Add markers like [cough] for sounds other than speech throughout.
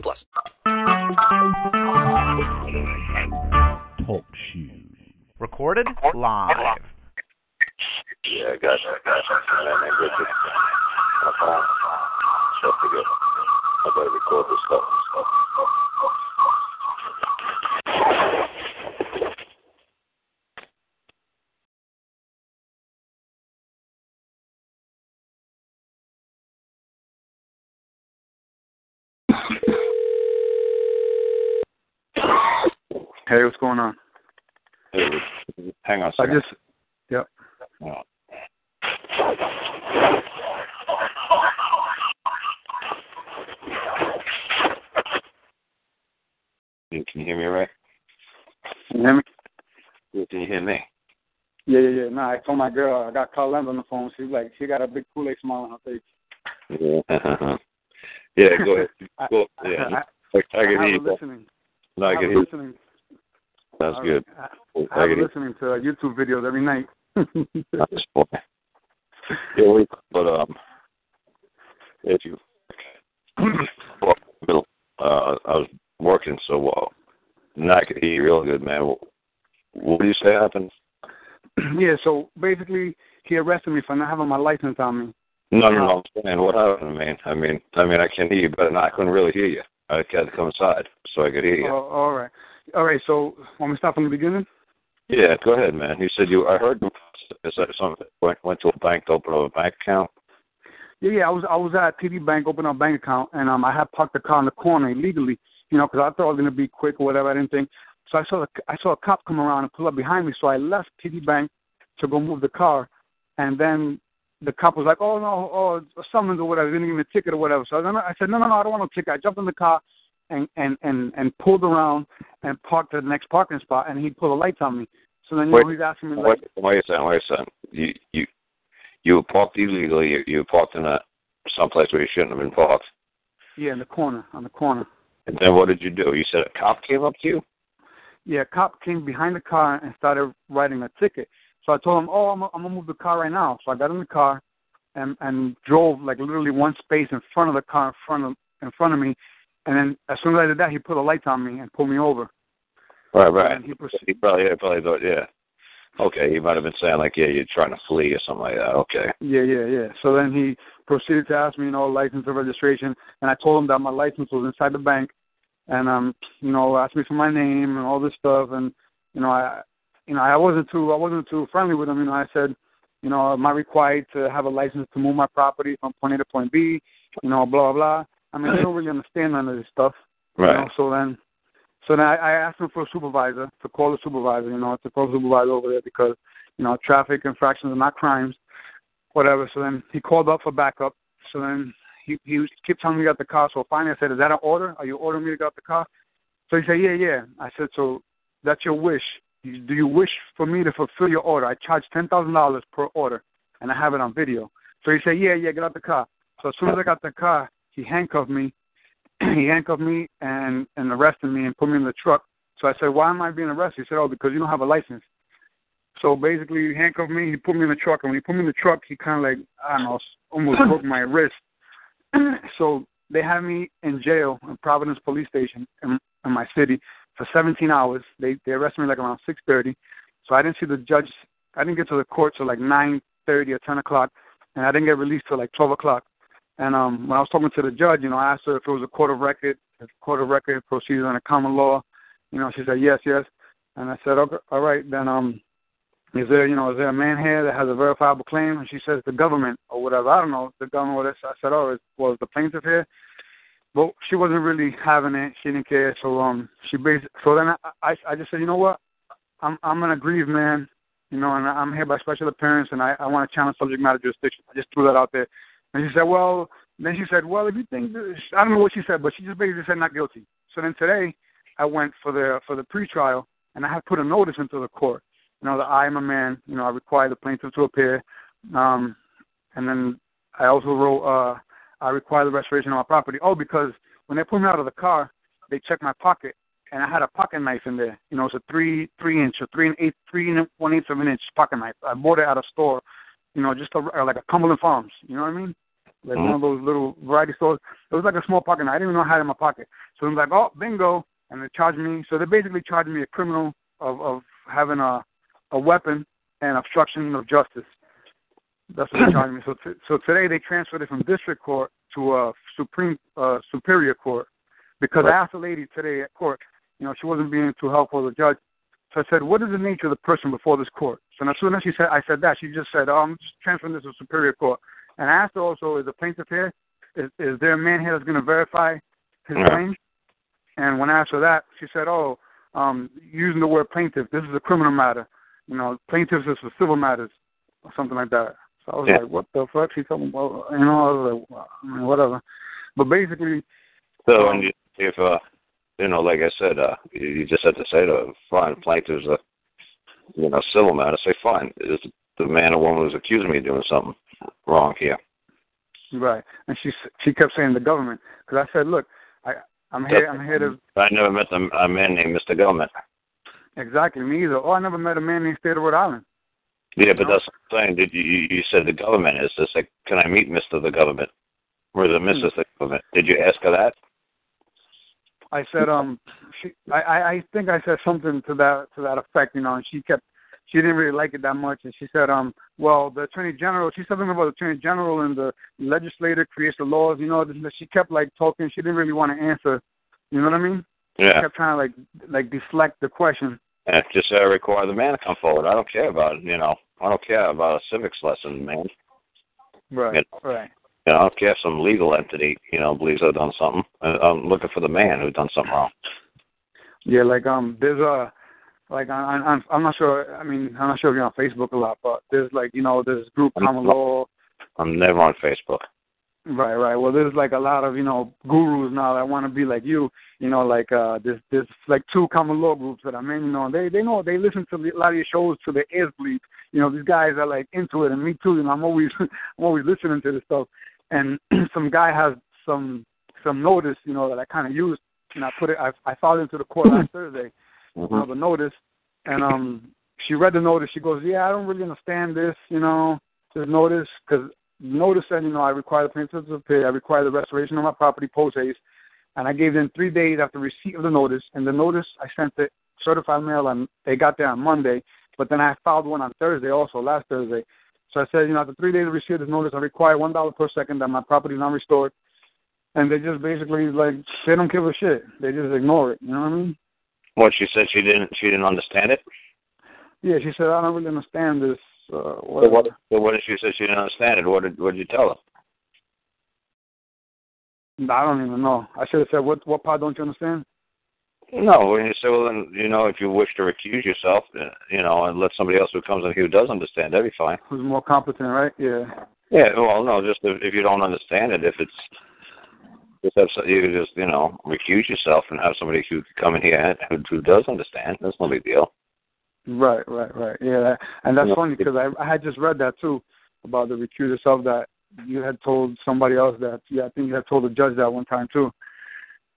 plus. Talk shoes. Recorded live. Yeah, I got you. I got you. And then get you. My phone. So forget. I gotta record this stuff. Hey, what's going on? Hey, hang on a I second. just, yep. Oh. Can you hear me right? Can you hear me? Yeah, Can you hear me? Yeah, yeah, yeah. Nah, I told my girl I got Carl Lamb on the phone. She's like, she got a big Kool Aid smile on her face. Yeah. [laughs] Uh-huh. Yeah, go ahead. Go, I, yeah. I, I, I I can hear have you. listening. No, I I can hear her you. listening. That's All good. right. I I, I have listening to uh, YouTube videos every night. That's fine. Yeah, we, but um, if you, well, uh, I was working so well, and I could hear you real good, man. What, what do you say happened? [clears throat] yeah, so basically, he arrested me for not having my license on me. No, no, no. I'm saying what happened, man. I mean, I mean, I can hear you, but I couldn't really hear you. I had to come inside so I could hear you. Oh, all right. All right, so want me to start from the beginning? Yeah, go ahead, man. You said you. I heard. Is that something? Went went to a bank to open up a bank account. Yeah, yeah. I was I was at TD Bank opening a bank account, and um, I had parked the car in the corner illegally, you know, because I thought it was gonna be quick or whatever. I didn't think. So I saw the, I saw a cop come around and pull up behind me. So I left TD Bank to go move the car, and then the cop was like, "Oh no, oh summons or whatever." Didn't give me a ticket or whatever. So I, I said, "No, no, no, I don't want no ticket." I jumped in the car and and and and pulled around and parked at the next parking spot, and he pulled the lights on me. So then you Wait, know he's asking me like, Wait, wait a second. Wait a second. You you you were parked illegally. You, you were parked in a someplace where you shouldn't have been parked. "Yeah, in the corner, on the corner." And then what did you do? You said a cop came up to you. yeah, a cop came behind the car and started writing a ticket. So I told him, "Oh, I'm, I'm gonna move the car right now." So I got in the car and and drove like literally one space in front of the car in front of in front of me, and then as soon as I did that, he put the lights on me and pulled me over. Right, right. And he proceeded. He probably, yeah, probably thought, yeah. Okay, he might have been saying like, yeah, you're trying to flee or something like that. Okay. Yeah, yeah, yeah. So then he proceeded to ask me, you know, license and registration, and I told him that my license was inside the bank, and um, you know, asked me for my name and all this stuff, and you know, I, you know, I wasn't too, I wasn't too friendly with him. You know, I said, you know, am I required to have a license to move my property from point A to point B? You know, blah blah blah. I mean, I don't really understand none of this stuff. You Right. know, so then, so then I, I asked him for a supervisor to call the supervisor. You know, to call the supervisor over there because you know traffic infractions are not crimes, whatever. So then he called up for backup. So then he he was- kept telling me to get the car. So finally I said, "Is that an order? Are you ordering me to get the car?" So he said, "Yeah, yeah." I said, "So that's your wish. Do you wish for me to fulfill your order? I charge ten thousand dollars per order, and I have it on video." So he said, "Yeah, yeah, get out the car." So as soon as I got the car, he handcuffed me [clears throat] he handcuffed me and and arrested me and put me in the truck. So I said, "Why am I being arrested?" He said, "Oh, because you don't have a license." So basically, he handcuffed me. He put me in the truck, and when he put me in the truck, he kind of like I don't know, almost [clears throat] broke my wrist. [clears throat] so they had me in jail in Providence Police Station in, in my city for 17 hours. They they arrested me like around 6:30. So I didn't see the judge. I didn't get to the court till like 9:30 or 10 o'clock, and I didn't get released till like 12 o'clock. And um, when I was talking to the judge, you know, I asked her if it was a court of record, if court of record proceeds under common law. You know, she said yes, yes. And I said, okay, all right, then um, is there, you know, is there a man here that has a verifiable claim? And she says the government or whatever. I don't know the government. What I said, oh, was the plaintiff here? But she wasn't really having it. She didn't care. So um, she basically. So then I, I, I just said, you know what? I'm, I'm an aggrieved man. You know, and I'm here by special appearance, and I, I want to challenge subject matter jurisdiction. I just threw that out there. And she said, well, then she said, "Well, if you think this, I don't know what she said, but she just basically said not guilty." So then today, I went for the for the pretrial, and I had put a notice into the court. You know, that I am a man. You know, I require the plaintiff to appear. Um, and then I also wrote, uh, I require the restoration of my property. Oh, because when they pulled me out of the car, they checked my pocket, and I had a pocket knife in there. You know, it's a three three inch or three and eight three and one eighth of an inch pocket knife. I bought it at a store. You know, just a, like a Cumberland Farms. You know what I mean? Like Mhm. one of those little variety stores. It was like a small pocket knife. I didn't even know I had it in my pocket. So I'm like, oh, bingo, and they charged me. So they basically charged me a criminal of of having a a weapon and obstruction of justice. That's what they charged me. So t- so today they transferred it from district court to a supreme uh, superior court because I asked the lady today at court, you know, she wasn't being too helpful to the judge. So I said, what is the nature of the person before this court? So as soon as she said, I said that, she just said, oh, I'm just transferring this to superior court. And I asked her also, is the plaintiff here? Is, is there a man here that's going to verify his Yeah. claim? And when I asked her that, she said, oh, um, using the word plaintiff, this is a criminal matter. You know, plaintiffs is for civil matters or something like that. So I was Yeah. like, what the fuck? She told me, well, you know, I was like, I mean, whatever. But basically, So, Um, and if uh, you know, like I said, uh, you just have to say to fine plaintiff's a, you know, civil matter. Say fine. Is the man or woman who's accusing me of doing something wrong here? right. And she she kept saying the government because I said, look, I I'm here I'm here to I never met a, a man named Mr. Government. exactly me either. Oh, I never met a man named State of Rhode Island. Yeah, but that's what I'm saying. Did you you said the government is this? Like, can I meet Mr. the Government? Or the Mrs. the Government? Did you ask her that? I said, um, she, I, I, think I said something to that to that effect, you know, and she kept, she didn't really like it that much, and she said, um, well, the attorney general, she said something about the attorney general and the legislator creates the laws, you know. She kept like talking. She didn't really want to answer. You know what I mean? She Yeah. kept trying to like like deflect the question. And just uh, require the man to come forward. I don't care about you know. I don't care about a civics lesson, man. Right. Yeah. Right. You know, I don't care if some legal entity, you know, believes I've done something. I'm looking for the man who done something wrong. Yeah, like um, there's a like I, I'm I'm not sure. I mean, I'm not sure if you're on Facebook a lot, but there's like you know this group I'm common law. I'm never on Facebook. Right, right. Well, there's like a lot of you know gurus now that want to be like you. You know, like uh, there's there's like two common law groups that I'm in. You know, they they know they listen to a lot of your shows to their ears bleed. You know, these guys are like into it, and me too. You know, I'm always [laughs] I'm always listening to this stuff. And [clears throat] some guy has some some notice, you know, that I kind of used, and I put it. I I filed into the court last [clears throat] Thursday. You know, the notice, and um, she read the notice. She goes, "Yeah, I don't really understand this. You know, this notice because notice said, you know, I require the plaintiff to pay. I require the restoration of my property post haste." And I gave them three days after receipt of the notice. And the notice I sent it certified mail, and they got there on Monday. But then I filed one on Thursday, also last Thursday. So I said, you know, after three days of receipt of this notice, I require one dollar per second that my property is not restored. And they just basically like they don't give a shit. They just ignore it. You know what I mean? What she said she didn't she didn't understand it. Yeah, she said, I don't really understand this. Uh, So what? So what did she say she didn't understand it? What did what did you tell her? I don't even know. I should have said, what what part don't you understand? No, when you say, well, then you know, if you wish to recuse yourself, you know, and let somebody else who comes in here who does understand, that'd be fine. Who's more competent, right? Yeah. Yeah, well, no, just if, if you don't understand it, if it's just have you could just you know recuse yourself and have somebody who could come in here who, who does understand. That's no big deal. Right, right, right. Yeah, that, and that's Yeah. funny because I I had just read that too about the recuse yourself that you had told somebody else that yeah I think you had told the judge that one time too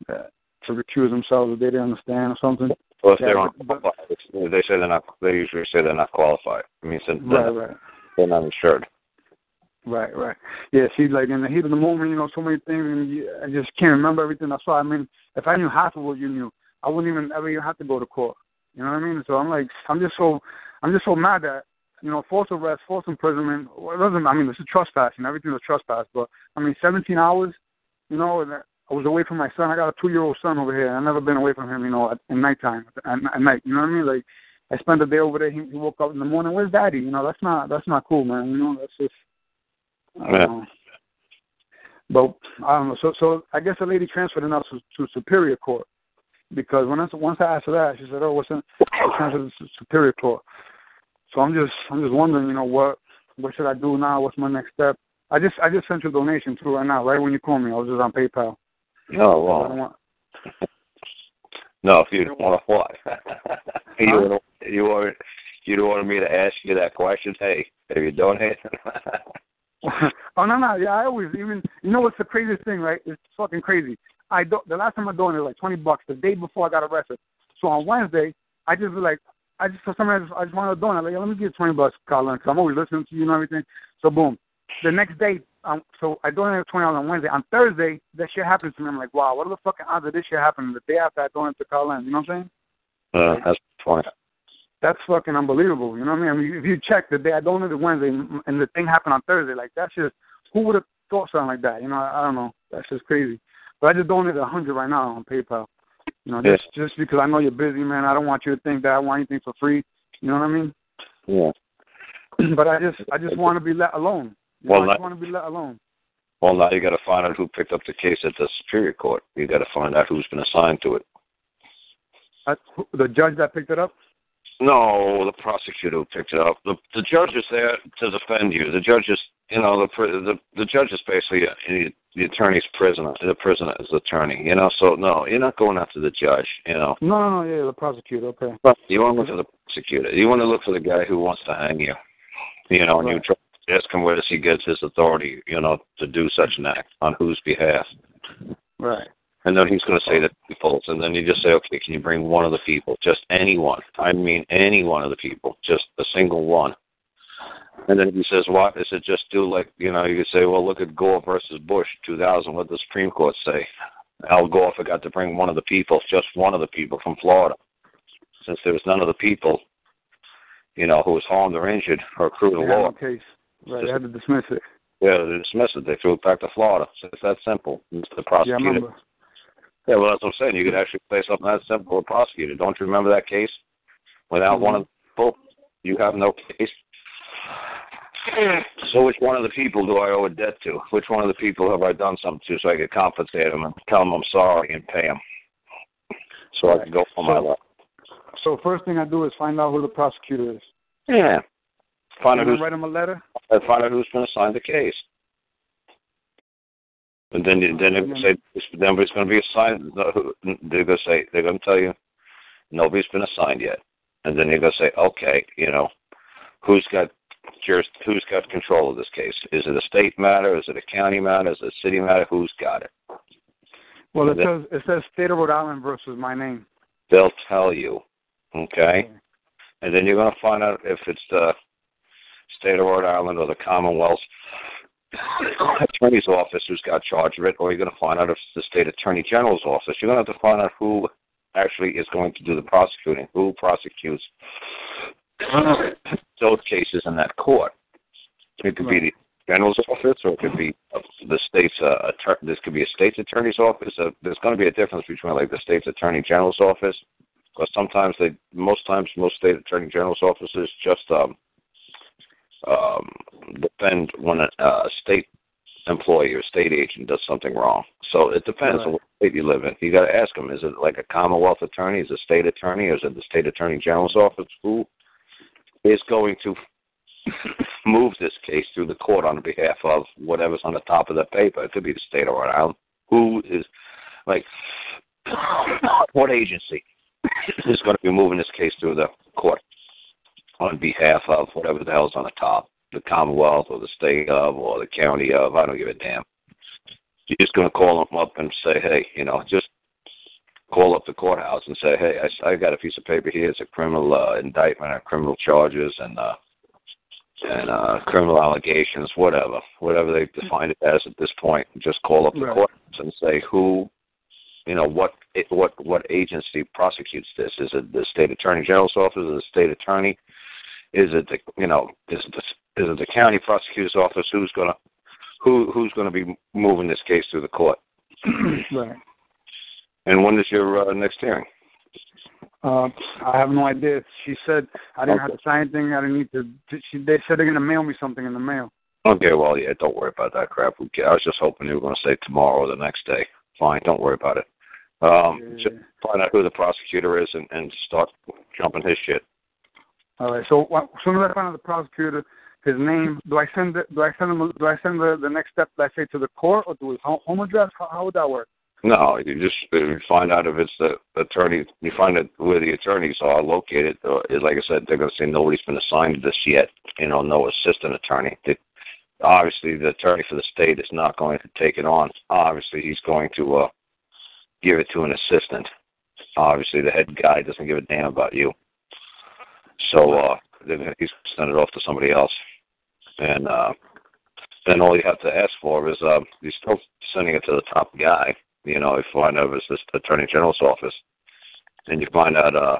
that to recuse themselves if they didn't understand or something. Well, if Yeah, but- unqualified, they say they're not. They usually say they're not qualified. I mean, so they're, Right, right, they're not insured. right, right. Yeah, she's like in the heat of the moment, you know, so many things, and you, I just can't remember everything. That's why I mean, if I knew half of what you knew, I wouldn't even ever even have to go to court. You know what I mean? So I'm like, I'm just so, I'm just so mad that you know, false arrest, false imprisonment. Well, it doesn't. I mean, it's a trespass, and everything's a trespass. But I mean, 17 hours. You know, and I was away from my son. I got a two-year-old son over here. I've never been away from him. You know, at, at nighttime, at, at night. You know what I mean? Like, I spent the day over there. He, he woke up in the morning. Where's Daddy? You know, that's not that's not cool, man. You know, that's just. Yeah. know. But I don't know. So so I guess the lady transferred it now to, to Superior Court because when I, once I asked her that, she said, "Oh, what's in?" She transferred it to Superior Court. So I'm just I'm just wondering, you know, what what should I do now? What's my next step? I just I just sent you a donation too right now, right when you called me. I was just on PayPal. No, I well, want, no. If you don't want to what? [laughs] you Huh? don't- you want you don't want me to ask you that question? Hey, have you donated? [laughs] oh no no yeah I always even you know what's the craziest thing right? It's fucking crazy. I do, the last time I donated like twenty bucks the day before I got arrested. So on Wednesday I just was like I just for some reason I just wanted to donate like let me give you twenty bucks, Colin, because I'm always listening to you and everything. So boom, the next day um so I donated twenty dollars on Wednesday. On Thursday that shit happens to me. I'm like wow what are the fucking odds of this shit happening the day after I donated to Colin? You know what I'm saying? uh, that's funny. That's fucking unbelievable. You know what I mean? I mean, if you check the day I donated Wednesday and the thing happened on Thursday, like that's just who would have thought something like that? You know, I, I don't know. That's just crazy. But I just donated a hundred right now on PayPal. You know, just just because I know you're busy, man. I don't want you to think that I want anything for free. You know what I mean? Yeah. [clears throat] but I just I just want to be let alone. You Well, know, I just want to be let alone. Well, now you got to find out who picked up the case at the Superior Court. You got to find out who's been assigned to it. That's who- the judge that picked it up. No, the prosecutor who picked it up. The the judge is there to defend you. The judge is, you know, the the the judge is basically uh, the, the attorney's prisoner. The prisoner is the attorney. You know, so no, you're not going after the judge. You know, No, no, no. Yeah, the prosecutor. Okay. but you want to look for the prosecutor. You want to look for the guy who wants to hang you. You know, and you try to ask him where does he get his authority. You know, to do such an act on whose behalf. Right. And then he's going to say that he people, and then you just say, okay, can you bring one of the people, just anyone? I mean, any one of the people, just a single one. And then he says, what? Is it just do like, you know, you could say, well, look at Gore versus Bush, 2000. What did the Supreme Court say? Al Gore forgot to bring one of the people, just one of the people from Florida. Since there was none of the people, you know, who was harmed or injured or accrued They law, case. Right. They had to dismiss it. yeah, they dismissed it. They threw it back to Florida. So it's that simple. It's the Yeah, I prosecutor. remember. Yeah, well, that's what I'm saying. You could actually say something that simple to prosecute it. Don't you remember that case? Without one of the people, you have no case. [clears throat] So which one of the people do I owe a debt to? Which one of the people have I done something to so I could compensate them and tell them I'm sorry and pay them? So I can go for my life. So first thing I do is find out who the prosecutor is. Yeah. Find out And then who's write him a letter. and find out who's going to sign the case. And then you, then they're going to say nobody's going to be assigned. They're going to say they're going to tell you nobody's been assigned yet. And then you're going to say, okay, you know, who's got juris, who's got control of this case? Is it a state matter? Is it a county matter? Is it a city matter? Who's got it? Well, it says it says State of Rhode Island versus my name. They'll tell you, okay. And then you're going to find out if it's the state of Rhode Island or the Commonwealth [coughs] attorney's office who's got charge of it, or you're going to find out if it's the state attorney general's office. You're going to have to find out who actually is going to do the prosecuting, who prosecutes [coughs] those cases in that court. It could be the general's office, or it could be the state's. Uh, attor- this could be a state's attorney's office. Uh, there's going to be a difference between like the state's attorney general's office, because sometimes they, most times, most state attorney general's offices just um, um, defend when a uh, state employee or state agent does something wrong. So it depends on what state you live in. You got to ask them: Is it like a Commonwealth attorney? Is it a state attorney? Or is it the state attorney general's office? Who is going to [coughs] move this case through the court on behalf of whatever's on the top of the paper? It could be the state of Rhode Island. Who is like [coughs] what agency [coughs] is going to be moving this case through the court on behalf of whatever the hell's on the top, the Commonwealth or the state of or the county of? I don't give a damn. You're just going to call them up and say, hey, you know, just call up the courthouse and say, hey, I, I got a piece of paper here. It's a criminal uh, indictment or criminal charges and uh, and uh, criminal allegations, whatever, whatever they define it as at this point. Just call up the Right. courthouse and say who, you know, what it, what what agency prosecutes this? Is it the state attorney general's office? Is it the state attorney? Is it the you know is it the, is it the county prosecutor's office? Who's gonna who who's going to be moving this case through the court? right. And when is your uh, next hearing? Uh, I have no idea. She said I didn't have to sign anything. I didn't need to. She, they said they're gonna mail me something in the mail. Okay, well, yeah, don't worry about that crap. Cares? I was just hoping you were going to say tomorrow or the next day. Fine, don't worry about it. Um, Yeah. just find out who the prosecutor is and, and start jumping his shit. All right. So wha- as soon as I find out the prosecutor, his name. Do I send it? Do I send him? Do I send the the next step? Let's say to the court or to his home, home address? How, how would that work? No, you just you find out if it's the attorney. You find out where the attorneys are located. Like I said, they're going to say nobody's been assigned to this yet. You know, no assistant attorney. Obviously, the attorney for the state is not going to take it on. Obviously, he's going to uh, give it to an assistant. Obviously, the head guy doesn't give a damn about you. So uh, then he's send it off to somebody else, and uh, then all you have to ask for is uh, you're still sending it to the top guy you know, if you find out it's the Attorney General's office, and you find out uh,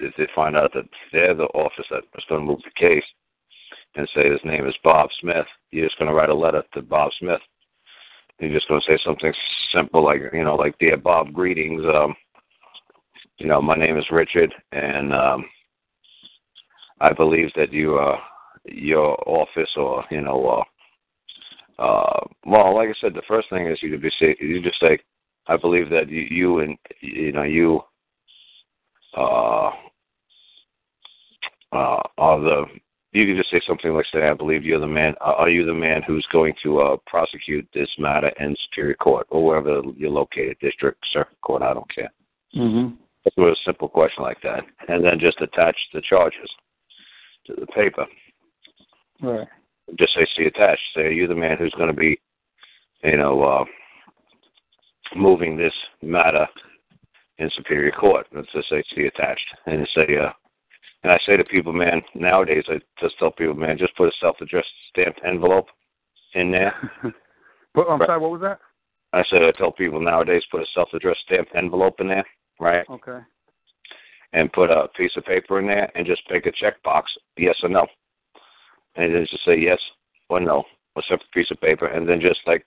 if they find out that they're the office that is going to move the case, and say his name is Bob Smith, you're just going to write a letter to Bob Smith. You're just going to say something simple like, you know, like, dear Bob, greetings. Um, you know, my name is Richard, and um, I believe that you, uh, your office, or you know, uh, uh, well, like I said, the first thing is you to be say you just say, I believe that you, you and you know you uh, uh, are the. You can just say something like, "Say, I believe you're the man. Uh, are you the man who's going to uh, prosecute this matter in Superior Court or wherever you're located, District, Circuit Court? I don't care." Mm-hmm. Just a simple question like that, and then just attach the charges to the paper. Right just say see attached. Say, are you the man who's going to be, you know, uh, moving this matter in Superior Court? Let's just say see attached, and say, uh, and I say to people, man, nowadays I just tell people, man, just put a self-addressed stamped envelope in there. [laughs] but I'm sorry, what was that? I said I tell people nowadays put a self-addressed stamped envelope in there, right? Okay. And put a piece of paper in there and just make a checkbox, yes or no and then just say yes or no, a separate piece of paper, and then just like,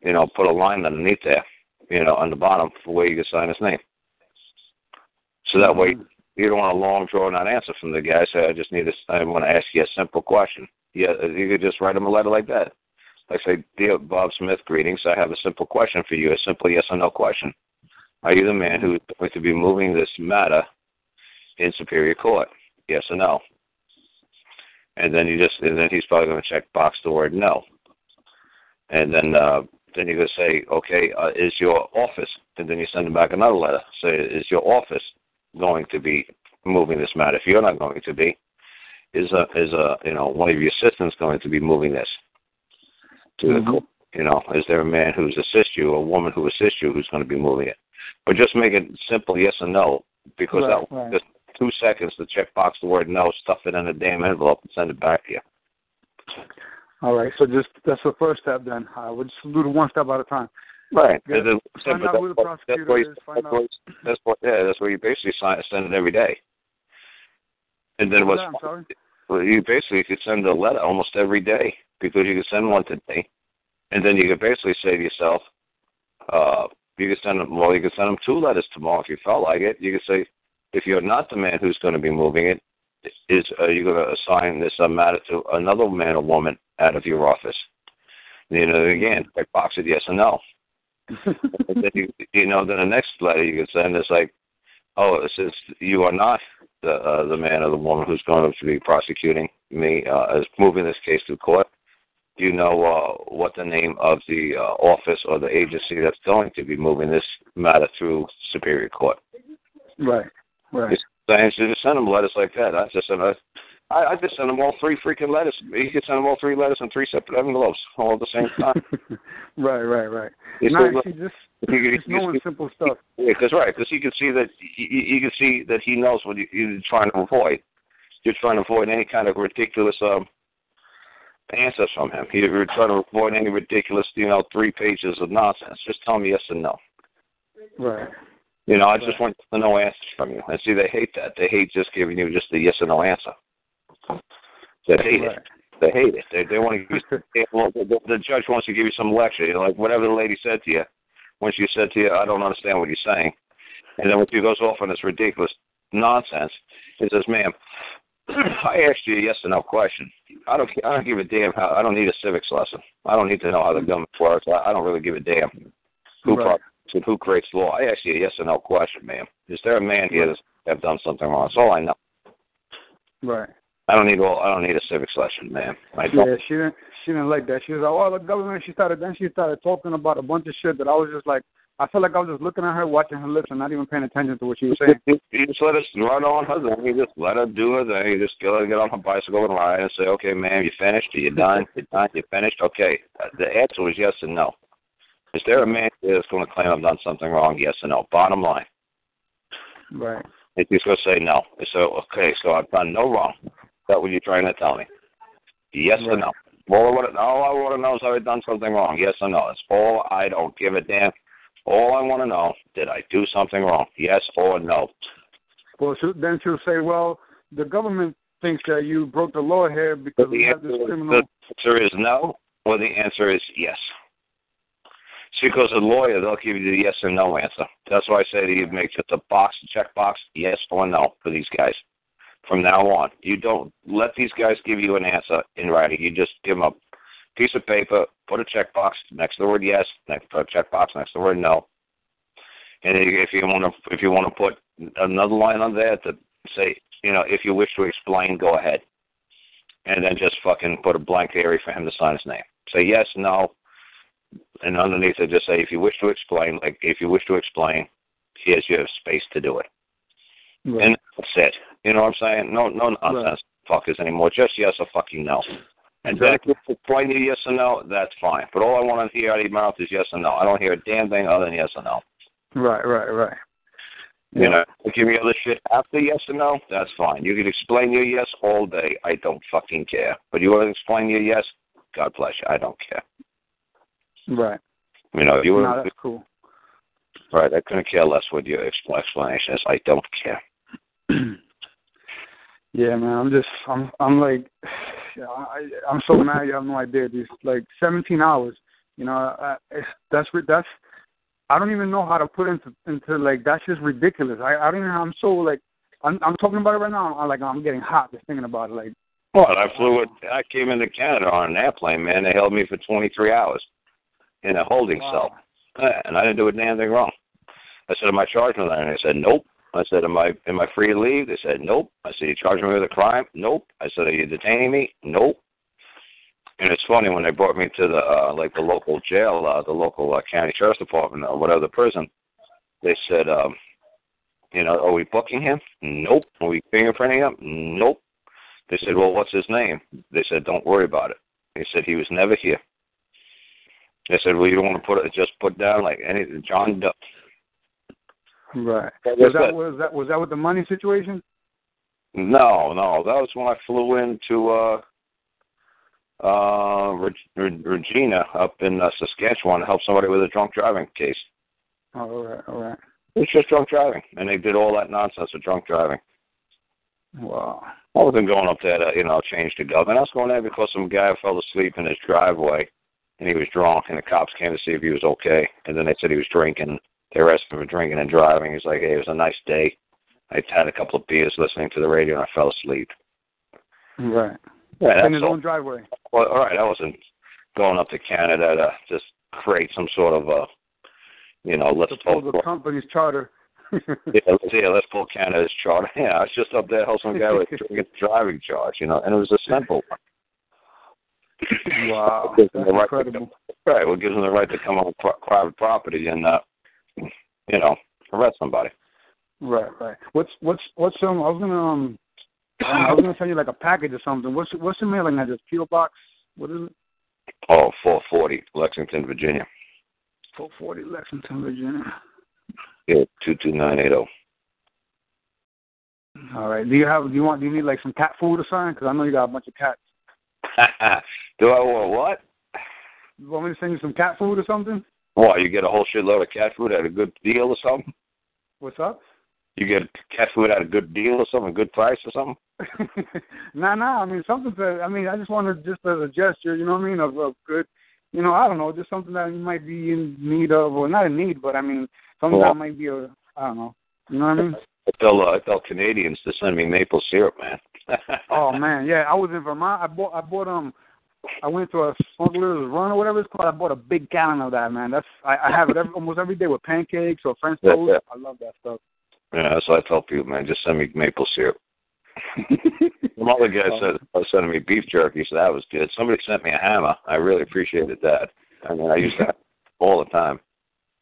you know, put a line underneath there, you know, on the bottom for where you can sign his name. So that way, Mm-hmm. you don't want a long drawn out answer from the guy. Say, I just need to, I want to ask you a simple question. Yeah, you could just write him a letter like that. Like say, dear Bob Smith, greetings. I have a simple question for you. A simple yes or no question. Are you the man who is going to be moving this matter in Superior Court? Yes or no? And then you just and then he's probably going to check box the word no, and then uh, then you're going to say, okay, uh, is your office, and then you send him back another letter. Say, is your office going to be moving this matter? If you're not going to be, is a is a you know one of your assistants going to be moving this to mm-hmm. the court? You know, is there a man who's assist you, or a woman who assists you, who's going to be moving it? But just make it simple, yes or no, because right, that right. just two seconds to check box the word no, stuff it in a damn envelope, and send it back to you. All right. So just that's the first step. Then uh, we'll just do the one step at a time. Right. Yeah. And then- Find out that's who the what- that's prosecutor is, find what- That's what. Yeah, that's where you basically sign, send it every day. And then What what's sorry. well, you basically could send a letter almost every day because you could send one today, and then you could basically say to yourself, uh, you could send them. Well, you could send them two letters tomorrow if you felt like it. You could say, if you're not the man who's going to be moving it, is uh, you going to assign this uh, matter to another man or woman out of your office? You know, again, like box it yes or no. then you, you know, then the next letter you can send is like, oh, since you are not the uh, the man or the woman who's going to be prosecuting me uh, as moving this case to court, do you know uh, what the name of the uh, office or the agency that's going to be moving this matter through Superior Court? right. Right. Just, I should just send them letters like that. I just send a, I, I just send them all three freaking letters. You could send them all three letters in three separate envelopes all at the same time. [laughs] right. Right. Right. You Nice. see, look, See, just you, knowing you, simple stuff. Yeah, that's right. Because you can see that you can see that he knows what you, you're trying to avoid. You're trying to avoid any kind of ridiculous um, answers from him. You're trying to avoid any ridiculous, you know, three pages of nonsense. Just tell me yes and no. Right. You know, I just want the no answers from you. And see, they hate that. They hate just giving you just a yes or no answer. They hate Right. it. They hate it. They they want to. Give you, [laughs] the, the judge wants to give you some lecture. You know, like whatever the lady said to you. When she said to you, "I don't understand what you're saying," and then when she goes off on this ridiculous nonsense, he says, "Ma'am, [clears throat] I asked you a yes or no question. I don't. I don't give a damn how. I don't need a civics lesson. I don't need to know how the government works. I, I don't really give a damn who Right. Prosecutes, who creates the law. I asked you a yes or no question, ma'am. Is there a man here that have done something wrong? That's all I know. Right. I don't need all. I don't need a civics lesson, ma'am. I don't. Yeah, she didn't. She didn't like that. She was like, "Oh, the government." She started. Then she started talking about a bunch of shit that I was just like, I felt like I was just looking at her, watching her lips, and not even paying attention to what she was saying. You, [laughs] you just let us run on her thing. You just let her do her thing. You just get her get on her bicycle and ride and say, "Okay, ma'am, you finished? Are you [laughs] done? You done? You finished? Okay." Uh, The answer was yes and no. Is there a man that's going to claim I've done something wrong? Yes or no. Bottom line. Right. If he's going to say no, so okay, so I've done no wrong. Is that what you're trying to tell me? Yes or no? All I want to, all I want to know is have I done something wrong? Yes or no? That's all. I don't give a damn. All I want to know, did I do something wrong? Yes or no? Well, then she'll say, "Well, the government thinks that you broke the law here because we have this criminal." the answer is no, or the answer is yes. Because a lawyer, they'll give you the yes or no answer. That's why I say to you, make just a box, check box, yes or no for these guys. From now on, you don't let these guys give you an answer in writing. You just give them a piece of paper, put a check box next to the word yes, next put a check box next to the word no. And if you want to, if you want to put another line on there to say, you know, if you wish to explain, go ahead and then just fucking put a blank area for him to sign his name. Say yes, no, and underneath it just say if you wish to explain, like if you wish to explain, here's your space to do it. Right. And that's it. You know what I'm saying? No no nonsense fuckers anymore. Just yes or fucking no. And then if you explain your yes or no, that's fine. But all I want to hear out of your mouth is yes or no. I don't hear a damn thing other than yes or no. right, right, right. You know, give me other shit after yes or no, that's fine. You can explain your yes all day. I don't fucking care. But you want to explain your yes, God bless you. I don't care. Right. You know, you No, that's cool. right. I couldn't care less what your explanation is. I don't care. [clears throat] Yeah, man. I'm just, I'm, I'm like, [sighs] I, I'm so mad. You have no idea. These like 17 hours. You know, I, it's, that's that's. I don't even know how to put into into like that's just ridiculous. I I don't even. I'm so like. I'm I'm talking about it right now. I'm like I'm getting hot just thinking about it. Like Well, I flew it. I came into Canada on an airplane, man. They held me for 23 hours in a holding Wow. cell, Uh, and I didn't do anything wrong. I said, "Am I charged with anything?" They said, "Nope." I said, "Am I am I free to leave?" They said, "Nope." I said, "You charging me with a crime?" "Nope." I said, "Are you detaining me?" "Nope." And it's funny when they brought me to the uh, like the local jail, uh, the local uh, county sheriff's department or whatever the prison. They said, um, "You know, are we booking him?" "Nope." "Are we fingerprinting him?" "Nope." They said, "Well, what's his name?" They said, "Don't worry about it." They said he was never here. They said, "Well, you don't want to put it just put down like any John Doe." right. Was that said. was that was that with the money situation? No, no, that was when I flew into uh uh Reg- Reg- Regina up in uh, Saskatchewan to help somebody with a drunk driving case. Oh, all right, all right. It's just drunk driving, and they did all that nonsense of drunk driving. Wow. I wasn't going up there to, you know, change the government. I was going there because some guy fell asleep in his driveway, and he was drunk, and the cops came to see if he was okay. And then they said he was drinking. They arrested him for drinking and driving. He's like, hey, it was a nice day. I had a couple of beers listening to the radio, and I fell asleep. Right. Yeah, In his all. own driveway. Well, all right, I wasn't going up to Canada to just create some sort of a, you know, let's To pull the company's charter. [laughs] yeah, let's, yeah, let's pull Canada's charter. [laughs] Yeah, I was just up there helping some guy with a [laughs] drinking driving charge, you know, and it was a simple one. Wow. That's the right incredible. come- right, gives them the right to come on private property and, uh, you know, arrest somebody. Right, right. What's what's what's um? I was gonna um, I was gonna send you like a package or something. What's what's the mailing address? PO box. What is it? Oh, 440, Lexington, Virginia. Four forty Lexington, Virginia. Yeah, 22980. All right. Do you have? Do you want? Do you need like some cat food or something? Because I know you got a bunch of cats. [laughs] Do I want what? You want me to send you some cat food or something? What, you get a whole shitload of cat food at a good deal or something? What's up? You get cat food at a good deal or something, good price or something? [laughs] nah, nah. I mean something. To, I mean, I just wanted just as a gesture. You know what I mean? Of, of good. You know, I don't know, just something that you might be in need of, or not in need, but I mean, something Well- that might be a. I don't know. You know what I mean? I tell uh, I tell Canadians to send me maple syrup, man. [laughs] Oh man, yeah. I was in Vermont. I bought. I bought um. I went to a smuggler's run or whatever it's called. I bought a big gallon of that, man. That's I, I have it every, almost every day with pancakes or French toast. yeah. I love that stuff. yeah, that's what I tell people, man. Just send me maple syrup. [laughs] Some other guy said uh, was sending me beef jerky, so that was good. Somebody sent me a hammer. I really appreciated that. I mean, I used that all the time.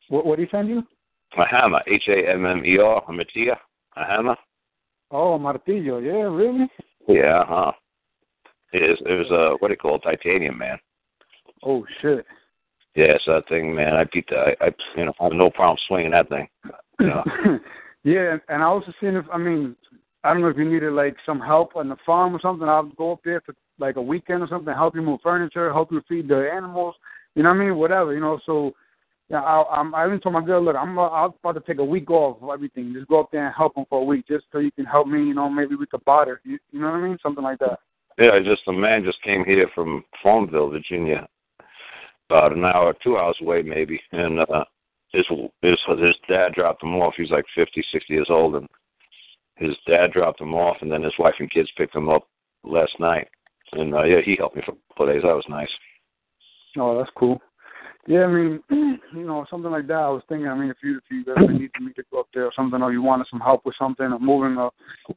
What what did he send you? A hammer, H A M M E R, a matilla, a hammer. Oh, martillo. Yeah, really? Yeah, huh? It is. It was uh, what do you call it? Titanium, man. Oh shit. Yeah, so that thing, man. I beat that. I, I you know, I have no problem swinging that thing. You [clears throat] know. yeah, and I also seen if I mean I don't know if you needed like some help on the farm or something. I'll go up there for like a weekend or something, help you move furniture, help you feed the animals. You know what I mean? Whatever, you know. So yeah, I, I'm. I even told my girl, look, I'm. I'm about to take a week off of everything. Just go up there and help them for a week, just so you can help me. You know, maybe with the barter. You, you know what I mean? Something like that. Yeah, just a man just came here from Farmville, Virginia, about an hour, two hours away maybe, and uh, his his his dad dropped him off. He's like fifty, sixty years old, and his dad dropped him off, and then his wife and kids picked him up last night. And uh, yeah, he helped me for a couple of days. That was nice. Oh, that's cool. Yeah, I mean, [clears throat] you know, something like that. I was thinking. I mean, if you if you ever need me to go up there or something, or you wanted some help with something, or moving, or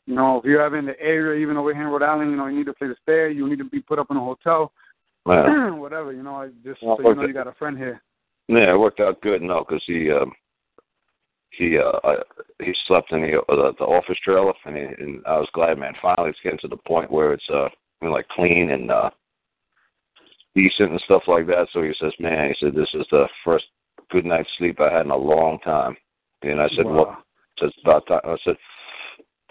you know, if you're ever in the area, even over here in Rhode Island, you know, you need a place to stay, you need to be put up in a hotel, [clears throat] Yeah, whatever. You know, I just Well, so you know you got a friend here. yeah, it worked out good. No, because he um, he uh, uh, he slept in the uh, the, the office trailer, and, he, and I was glad, man. Finally, it's getting to the point where it's uh, you know, like clean and uh, decent and stuff like that. So he says, man, he said this is the first good night's sleep I had in a long time. And I said, wow. well, it's about time. I said,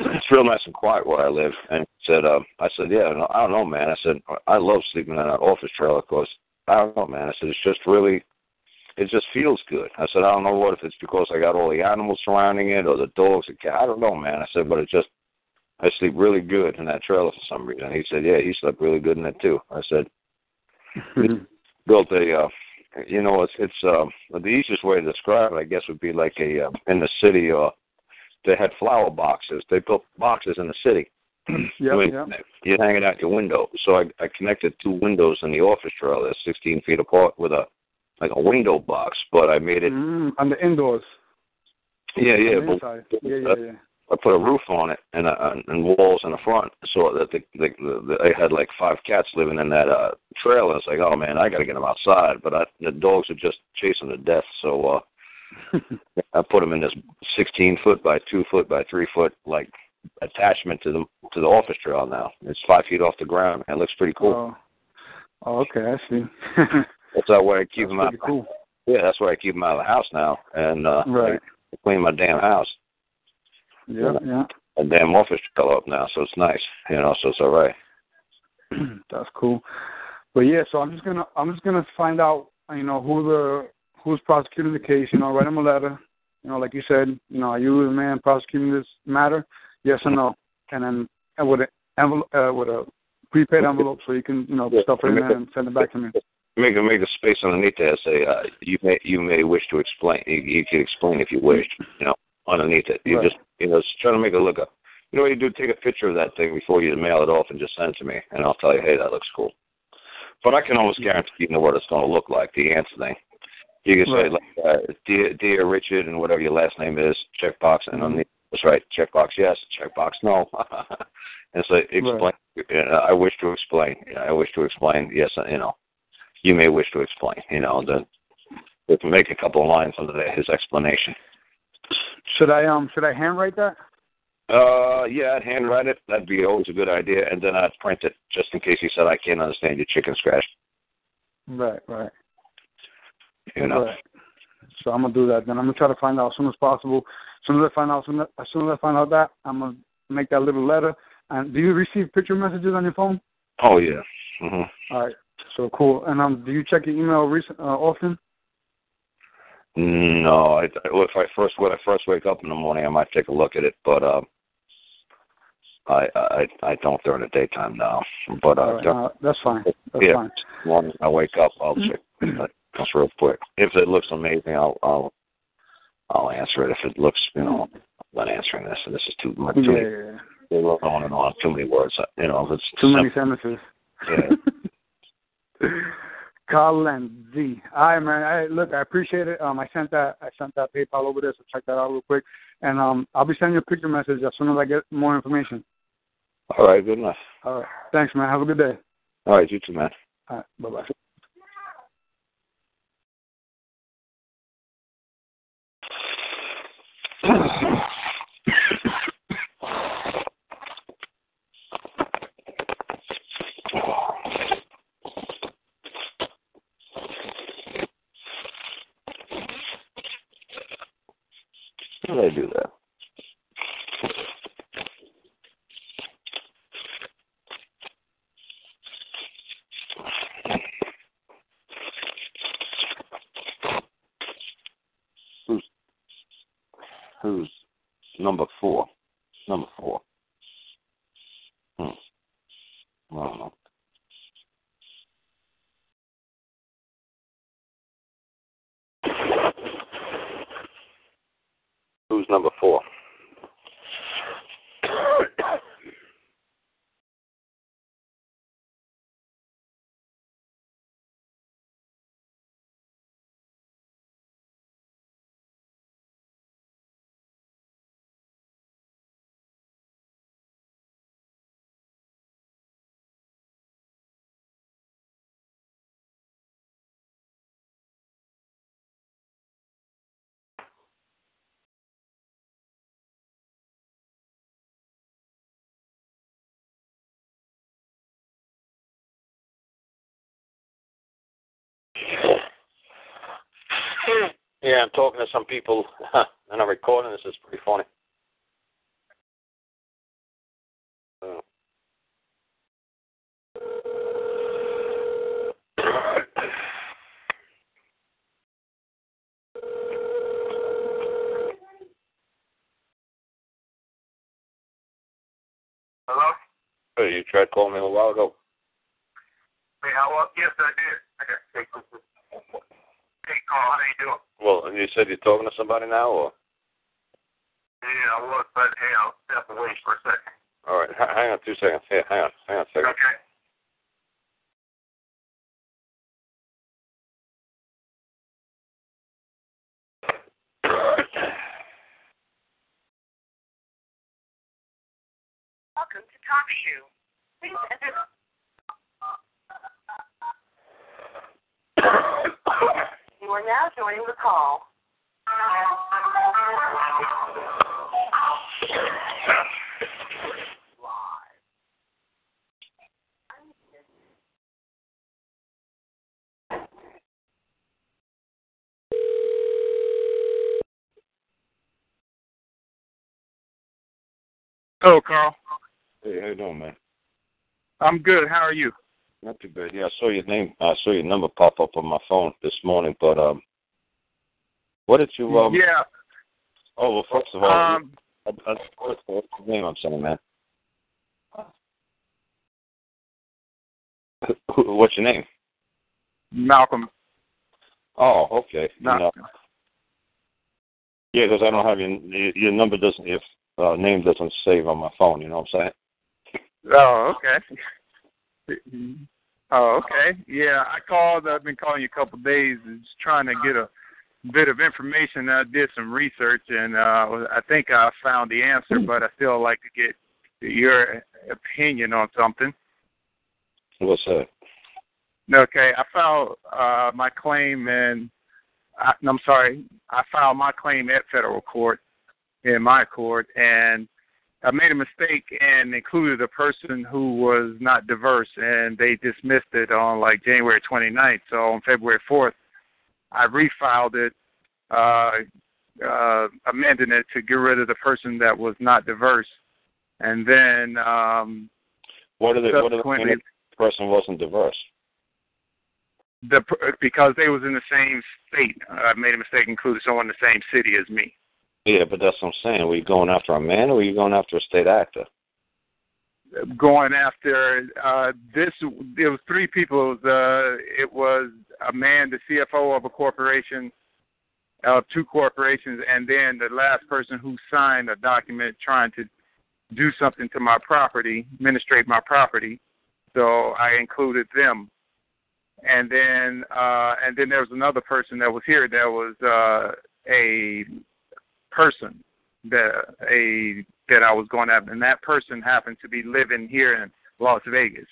it's real nice and quiet where I live. And he said, uh, I said, yeah, no, I don't know, man. I said, I love sleeping in an office trailer because I don't know, man. I said, it's just really, it just feels good. I said, I don't know what if it's because I got all the animals surrounding it or the dogs. The cat. I don't know, man. I said, but it just, I sleep really good in that trailer for some reason. He said, yeah, he slept really good in it too. I said, built a, uh, you know, it's it's um, the easiest way to describe it, I guess, would be like a uh, in the city. Uh, they had flower boxes. They built boxes in the city. [clears throat] Yep, When yep. You hang it out your window. So I, I connected two windows in the office trailer, that's 16 feet apart, with a like a window box. But I made it. Mm, on the indoors. Yeah, yeah. But. Yeah, yeah, yeah. I put a roof on it and uh, and walls in the front, so that the, the, the, the I had like five cats living in that uh trailer. It's like, oh man, I got to get them outside, but I, the dogs are just chasing to death. So uh [laughs] I put them in this 16 foot by two foot by three foot like attachment to the to the office trailer now. It's five feet off the ground. and It looks pretty cool. Oh. oh, okay, I see. [laughs] That's that way I keep That's them out. cool. Yeah, that's why I keep them out of the house now, and uh Right. I clean my damn house. Yeah, yeah. A damn office trailer up now, so it's nice. You know, so it's all right. [clears throat] That's cool. But yeah, so I'm just gonna I'm just gonna find out you know who the who's prosecuting the case. You know, write him a letter. You know, like you said, you know, are you the man prosecuting this matter? Yes or no? And then and with an envelope uh, with a prepaid envelope, so you can you know Yeah. stuff it in there and send it back to me. Make a make a space underneath there. Say uh, you may you may wish to explain. You, you can explain if you wish. You know, underneath it. You Right. just you know, just trying to make it look up. You know what you do? Take a picture of that thing before you mail it off and just send it to me, and I'll tell you, hey, that looks cool. But I can almost guarantee you know what it's going to look like. The answer thing. You can say Right. like, uh, dear, dear Richard, and whatever your last name is, checkbox, and on the that's right, checkbox yes, checkbox no, [laughs] and so explain. Uh, I wish to explain. I wish to explain. Yes, you know, you may wish to explain. You know, the can make a couple of lines under there, his explanation. Should I um should I handwrite that? Uh, yeah, I'd handwrite it. That'd be always a good idea, and then I'd print it just in case he said I can't understand your chicken scratch. Right, right. You know, Right. So I'm gonna do that. Then I'm gonna try to find out as soon as possible. As soon as I find out, as soon as, as soon as I find out that, I'm gonna make that little letter. And do you receive picture messages on your phone? oh yeah. hmm All right. So cool. And um, do you check your email recent uh, often? No, I, if I first when I first wake up in the morning, I might take a look at it, but um, I I I don't during the daytime now. But uh, right. Uh, that's fine. That's Yeah. fine. the morning I wake up, I'll check it just real quick. If it looks amazing, I'll I'll I'll answer it. If it looks, you know, I'm not answering this, and this is too much. Too Yeah, many, yeah, yeah. they go on and on. Too many words. You know, it's Too many sentences. Yeah. [laughs] And Z. All right, man. I, look, I appreciate it. Um, I sent that. I sent that PayPal over there, so check that out real quick. And um, I'll be sending you a picture message as soon as I get more information. All right, good enough. All right. Thanks, man. Have a good day. All right, you too, man. All right. Bye bye. [clears throat] How did I do that? Who's who's number four? Number four. Hmm. I don't know. Who's number four? Yeah, I'm talking to some people [laughs] and I'm recording this. It's pretty funny. Uh. Hello? Hey, you tried calling me a while ago. Hey, how well, yes, I did. I got hey, hey, Karl, how you doing? Well, and you said you're talking to somebody now, or? Yeah, I was, but hey, I'll step away for a second. All right, h- hang on two seconds. Here, hang on, hang on a second. Okay. Welcome to TalkShoe. Please enter. [coughs] [coughs] [coughs] You are now joining the call. Hello, Karl. Hey, how you doing, man? I'm good. How are you? Not too bad. Yeah, I saw your name. I saw your number pop up on my phone this morning. But um, what did you um? yeah. Oh well, first of all, Um, I, I, what's the name I'm saying, man? What's your name? Malcolm. Oh, okay. Malcolm. Yeah, because I don't have your your your number doesn't if uh, name doesn't save on my phone. You know what I'm saying? Oh, okay. Oh, okay. Yeah, I called. I've been calling you a couple of days, and just trying to get a bit of information. I did some research, and uh, I think I found the answer, but I still like to get your opinion on something. What's that? Okay, I filed uh, my claim, and I, I'm sorry, I filed my claim at federal court in my court, and I made a mistake and included a person who was not diverse, and they dismissed it on like January 29th. So on February 4th, I refiled it, uh, uh, amending it to get rid of the person that was not diverse, and then um, What are the what are the person wasn't diverse? the because they was in the same state. I made a mistake, included someone in the same city as me. Yeah, but that's what I'm saying. Were you going after a man or were you going after a state actor? Going after uh, this, there was three people. It uh, it was a man, the CFO of a corporation, of two corporations, and then the last person who signed a document trying to do something to my property, administrate my property. So I included them. And then uh and then there was another person that was here that was uh a person that a that I was going to have, and that person happened to be living here in Las Vegas.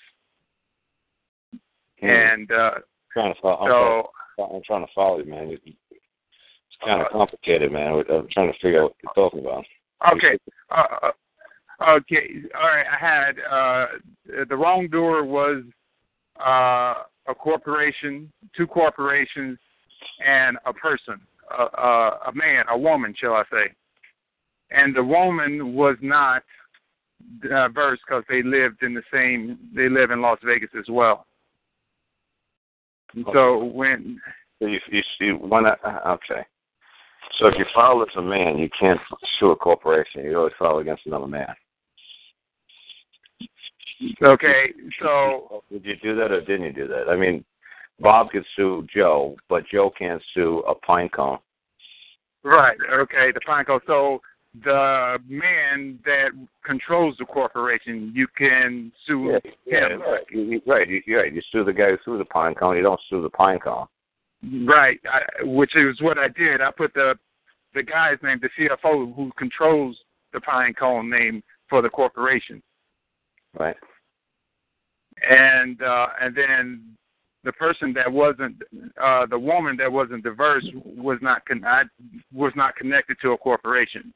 Hmm. And uh, trying to follow, I'm, so, trying, I'm trying to follow you, man. It's kind of complicated, man. I'm trying to figure out what you're talking about. okay, uh, uh, okay, all right. I had uh, the wrongdoer was uh, a corporation, two corporations, and a person, a, a, a man, a woman, shall I say? And the woman was not uh, diverse because they lived in the same. They live in Las Vegas as well. So when you, you, you when I, uh, okay. So if you file as a man, you can't sue a corporation. You always file against another man. okay, so Did you do that or didn't you do that? I mean, Bob could sue Joe, but Joe can't sue a pine cone. Right. Okay. The pine cone. So the man that controls the corporation, you can sue yeah, him. right. You, you- right. You, right. You sue the guy who threw the pine cone. You don't sue the pine cone. Right. I, which is what I did. I put the the guy's name, the CFO who controls the pine cone name for the corporation, Right. and uh, and then the person that wasn't uh, the woman that wasn't diverse was not con- I was not connected to a corporation.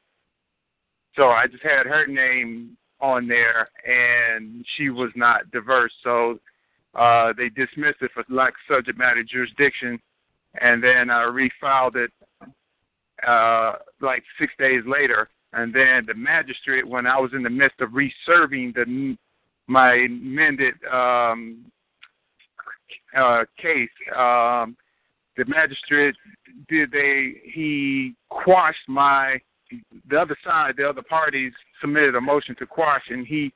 So I just had her name on there, and she was not diverse. So uh, they dismissed it for lack of subject matter jurisdiction, and then I refiled it uh, like six days later. And then the magistrate, when I was in the midst of reserving the my amended um, uh, case, um, the magistrate did they he quashed my the other side, the other parties submitted a motion to quash, and he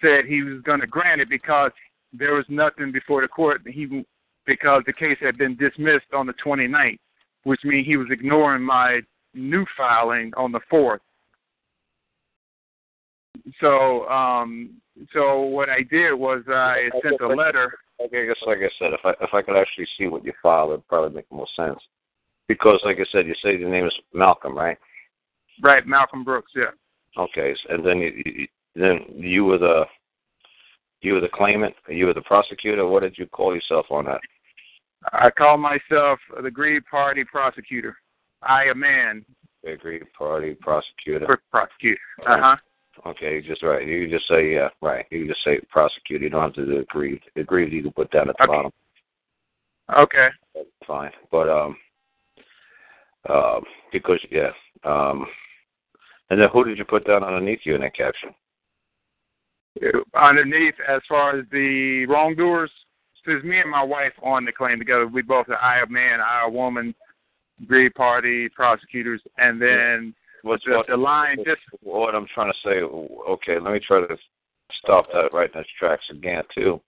said he was going to grant it because there was nothing before the court. He because the case had been dismissed on the 29th, which means he was ignoring my new filing on the 4th. So, um, so what I did was I sent a letter. Okay, I guess, like I said, if I if I could actually see what you filed, it'd probably make more sense. Because, like I said, you say your name is Malcolm, right? Right, Malcolm Brooks. Yeah. Okay, and then you, you then you were the you were the claimant, you were the prosecutor. What did you call yourself on that? I call myself the aggrieved party prosecutor. I a man Agreed party prosecutor. prosecutor. Uh huh. Okay, you just right. You just say yeah, right. You just say prosecute. You don't have to do aggrieved. Aggrieved you can put down at the Okay. bottom. Okay. Fine, but um, um, because yeah, um, and then who did you put down underneath you in that caption? Underneath, as far as the wrongdoers, says me and my wife on the claim together. We both are I a man, I a woman, aggrieved party prosecutors, and then What's the, what, the line just what I'm trying to say? Okay, let me try to stop that right in its tracks again too.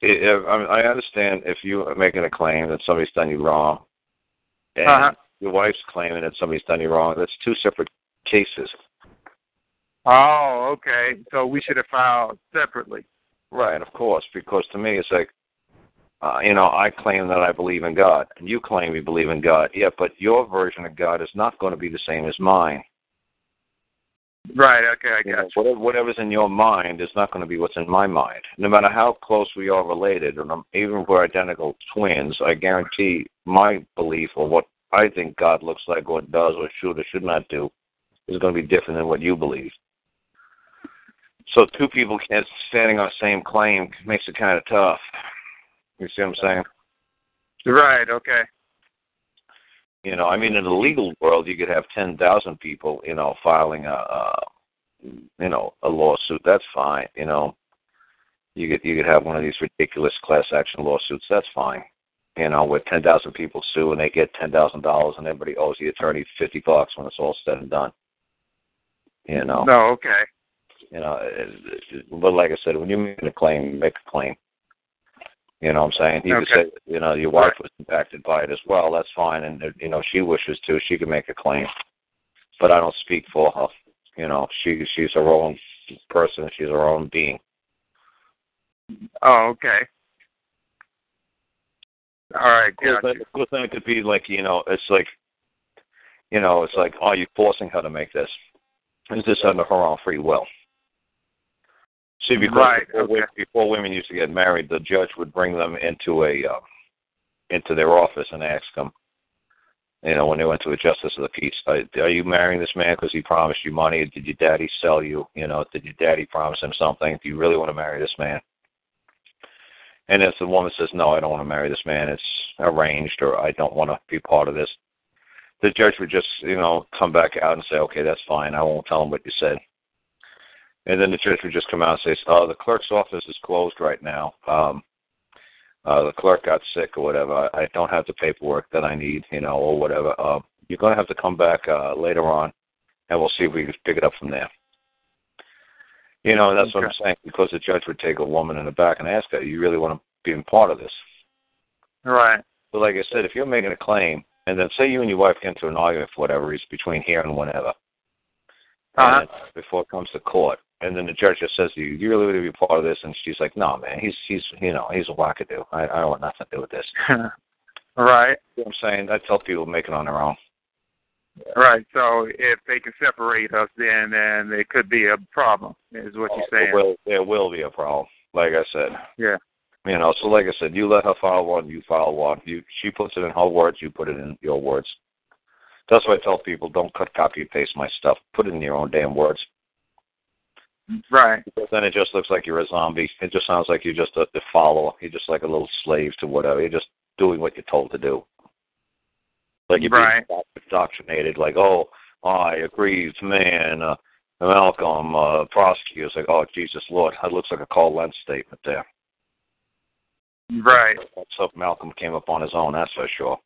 It, I understand if you are making a claim that somebody's done you wrong, and Uh-huh. your wife's claiming that somebody's done you wrong. That's two separate cases. Oh, okay. So we should have filed separately. Right, of course, because to me it's like, uh, you know, I claim that I believe in God, and you claim you believe in God. Yeah, but your version of God is not going to be the same as mine. Right. Okay. I You know, whatever, whatever's in your mind is not going to be what's in my mind. No matter how close we are related, and even if we're identical twins, I guarantee my belief or what I think God looks like, or does, or should or should not do, is going to be different than what you believe. So two people standing on the same claim makes it kind of tough. You see what I'm saying? Right. Okay. You know, I mean, in the legal world, you could have ten thousand people, you know, filing a, a, you know, a lawsuit. That's fine. You know, you could you could have one of these ridiculous class action lawsuits. That's fine. You know, where ten thousand people sue and they get ten thousand dollars, and everybody owes the attorney fifty bucks when it's all said and done. You know. No. Okay. You know, but like I said, when you make a claim, make a claim. You know what I'm saying? You Okay. could say, you know, your wife was impacted by it as well. That's fine, and uh, you know, she wishes to. She can make a claim, but I don't speak for her. You know, she she's her own person. She's her own being. Oh. Okay. All right. Of course, Got then- you. of course, then it could be like you know, it's like, You know, it's like, are you forcing her to make this? Is this under her own free will? See, because Right, before, okay. before women used to get married, the judge would bring them into a uh, into their office and ask them, you know, when they went to a justice of the peace, are you marrying this man because he promised you money? Did your daddy sell you? You know, did your daddy promise him something? Do you really want to marry this man? And if the woman says, no, I don't want to marry this man, it's arranged, or I don't want to be part of this, the judge would just, you know, come back out and say, okay, that's fine. I won't tell him what you said. And then the judge would just come out and say, uh, the clerk's office is closed right now. Um, uh, the clerk got sick or whatever. I, I don't have the paperwork that I need, you know, or whatever. Uh, you're going to have to come back uh, later on, and we'll see if we can pick it up from there. You know, that's what I'm saying, because the judge would take a woman in the back and ask her, you really want to be a part of this? Right. But like I said, if you're making a claim, and then say you and your wife get into an argument for whatever reason between here and whenever, Uh-huh. and before it comes to court, and then the judge just says to you, "You really want to be part of this?" And she's like, "No, man, he's he's you know he's a wackadoo. I I don't want nothing to do with this." [laughs] right. You know what I'm saying? I tell people make it on their own. Right. So if they can separate us, then then it could be a problem. Is what you're oh, saying? There will there will be a problem. Like I said. Yeah. You know, so like I said, you let her file one, you file one. You she puts it in her words, you put it in your words. That's why I tell people don't cut, copy, and paste my stuff. Put it in your own damn words. Right. Because then it just looks like you're a zombie. It just sounds like you're just a, a follower. You're just like a little slave to whatever. You're just doing what you're told to do. Like you're Right. being indoctrinated. Like, oh, I agree, man. Uh, Malcolm, uh, prosecutor. It's like, oh, Jesus Lord. That looks like a Karl Lentz statement there. Right. So Malcolm came up on his own, that's for sure.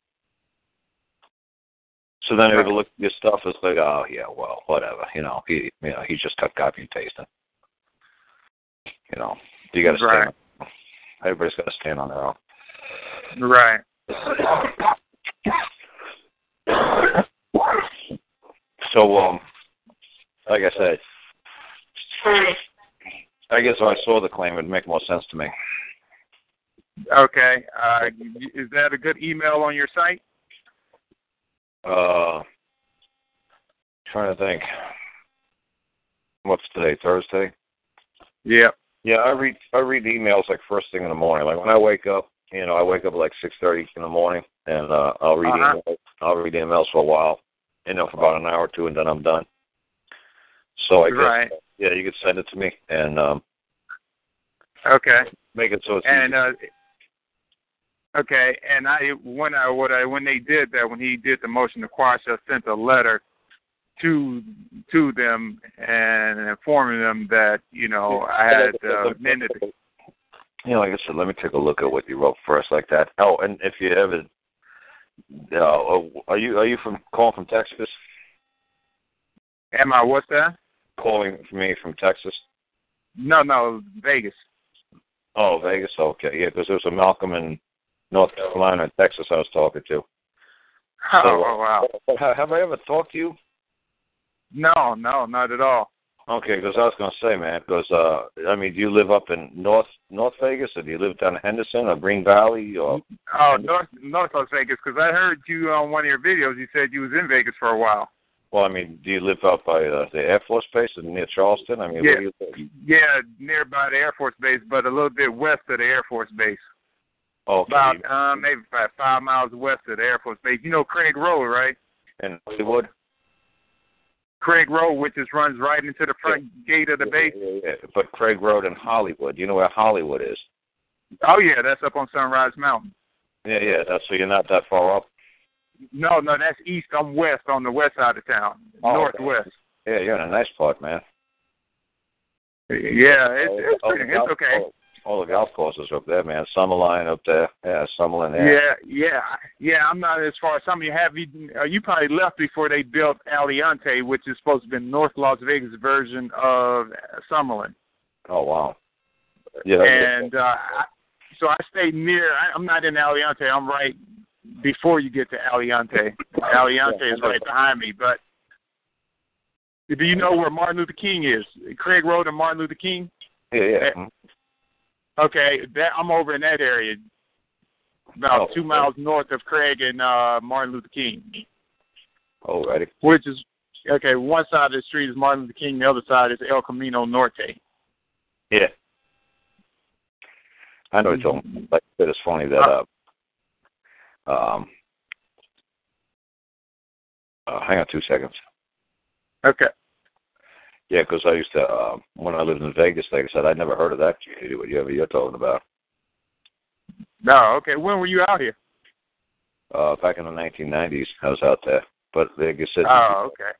So then look at your stuff, it's like, oh yeah, well, whatever. You know, he you know, he's just cut copy and pasting. You know. You gotta Right. stand everybody's gotta stand on their own. Right. So um like I said I guess if I saw the claim it'd make more sense to me. Okay. Uh, is that a good email on your site? Uh trying to think. What's today? Thursday? Yeah. Yeah, I read I read emails like first thing in the morning. Like when I wake up, you know, I wake up at like six thirty in the morning, and uh, I'll read Uh-huh. emails. I'll read emails for a while, you know, for about an hour or two, and then I'm done. So I guess Right. yeah, you could send it to me and um, Okay. make it so it's And easy. uh, okay, and I when I what I when they did that when he did the motion to quash, I sent a letter to to them and informing them that you know I had uh, amended. the- you know, like I said, let me take a look at what you wrote first, like that. Oh, and if you ever, uh, are you are you from calling from Texas? Am I what's that? Calling for me from Texas? No, no, Vegas. Oh, Vegas. Okay, yeah, because there was a Malcolm in North Carolina and Texas I was talking to. [laughs] Oh, So, oh wow. Ha- Have I ever talked to you? No, no, not at all. Okay, because I was going to say, man, because uh, I mean, do you live up in North North Vegas, or do you live down in Henderson or Green Valley, or Oh, North North Las Vegas, because I heard you on one of your videos. You said you was in Vegas for a while. well, I mean, do you live up by uh, the Air Force Base near Charleston? I mean, Yeah. where do you live? Yeah, nearby the Air Force Base, but a little bit west of the Air Force Base. Okay, About um, maybe about five miles west of the Air Force Base. You know Craig Road, right? in Hollywood. Craig Road, which just runs right into the front gate of the base. Yeah, yeah, but Craig Road in Hollywood. You know where Hollywood is? Oh yeah, that's up on Sunrise Mountain. Yeah, yeah. That's so you're not that far up. No, no, that's east. I'm west on the west side of town, Oh, okay. northwest. Yeah, you're in a nice part, man. Yeah, it's it's, pretty, it's okay. All, the golf courses up there, man. Summerlin up there. Yeah, Summerlin. Yeah, yeah, yeah. I'm not as far as some of you have. You, uh, you probably left before they built Aliante, which is supposed to be North Las Vegas version of Summerlin. Oh wow. Yeah. and uh, I, so I stayed near. I, I'm not in Aliante. I'm right before you get to Aliante. Aliante is right behind me. But do you know where Martin Luther King is? Craig Road and Martin Luther King. yeah, yeah. Okay, that I'm over in that area, about Oh, two okay. miles north of Craig and uh, Martin Luther King. Alrighty. which is okay. One side of the street is Martin Luther King, the other side is El Camino Norte. Yeah. I know it's all like I said, it's funny that uh um uh, hang on two seconds. Okay. Yeah, 'cause I used to uh, when I lived in Vegas, like I said, I'd never heard of that community. Whatever you're talking about. No, okay. When were you out here? Uh, back in the 1990s, I was out there. But like I said, Oh, okay.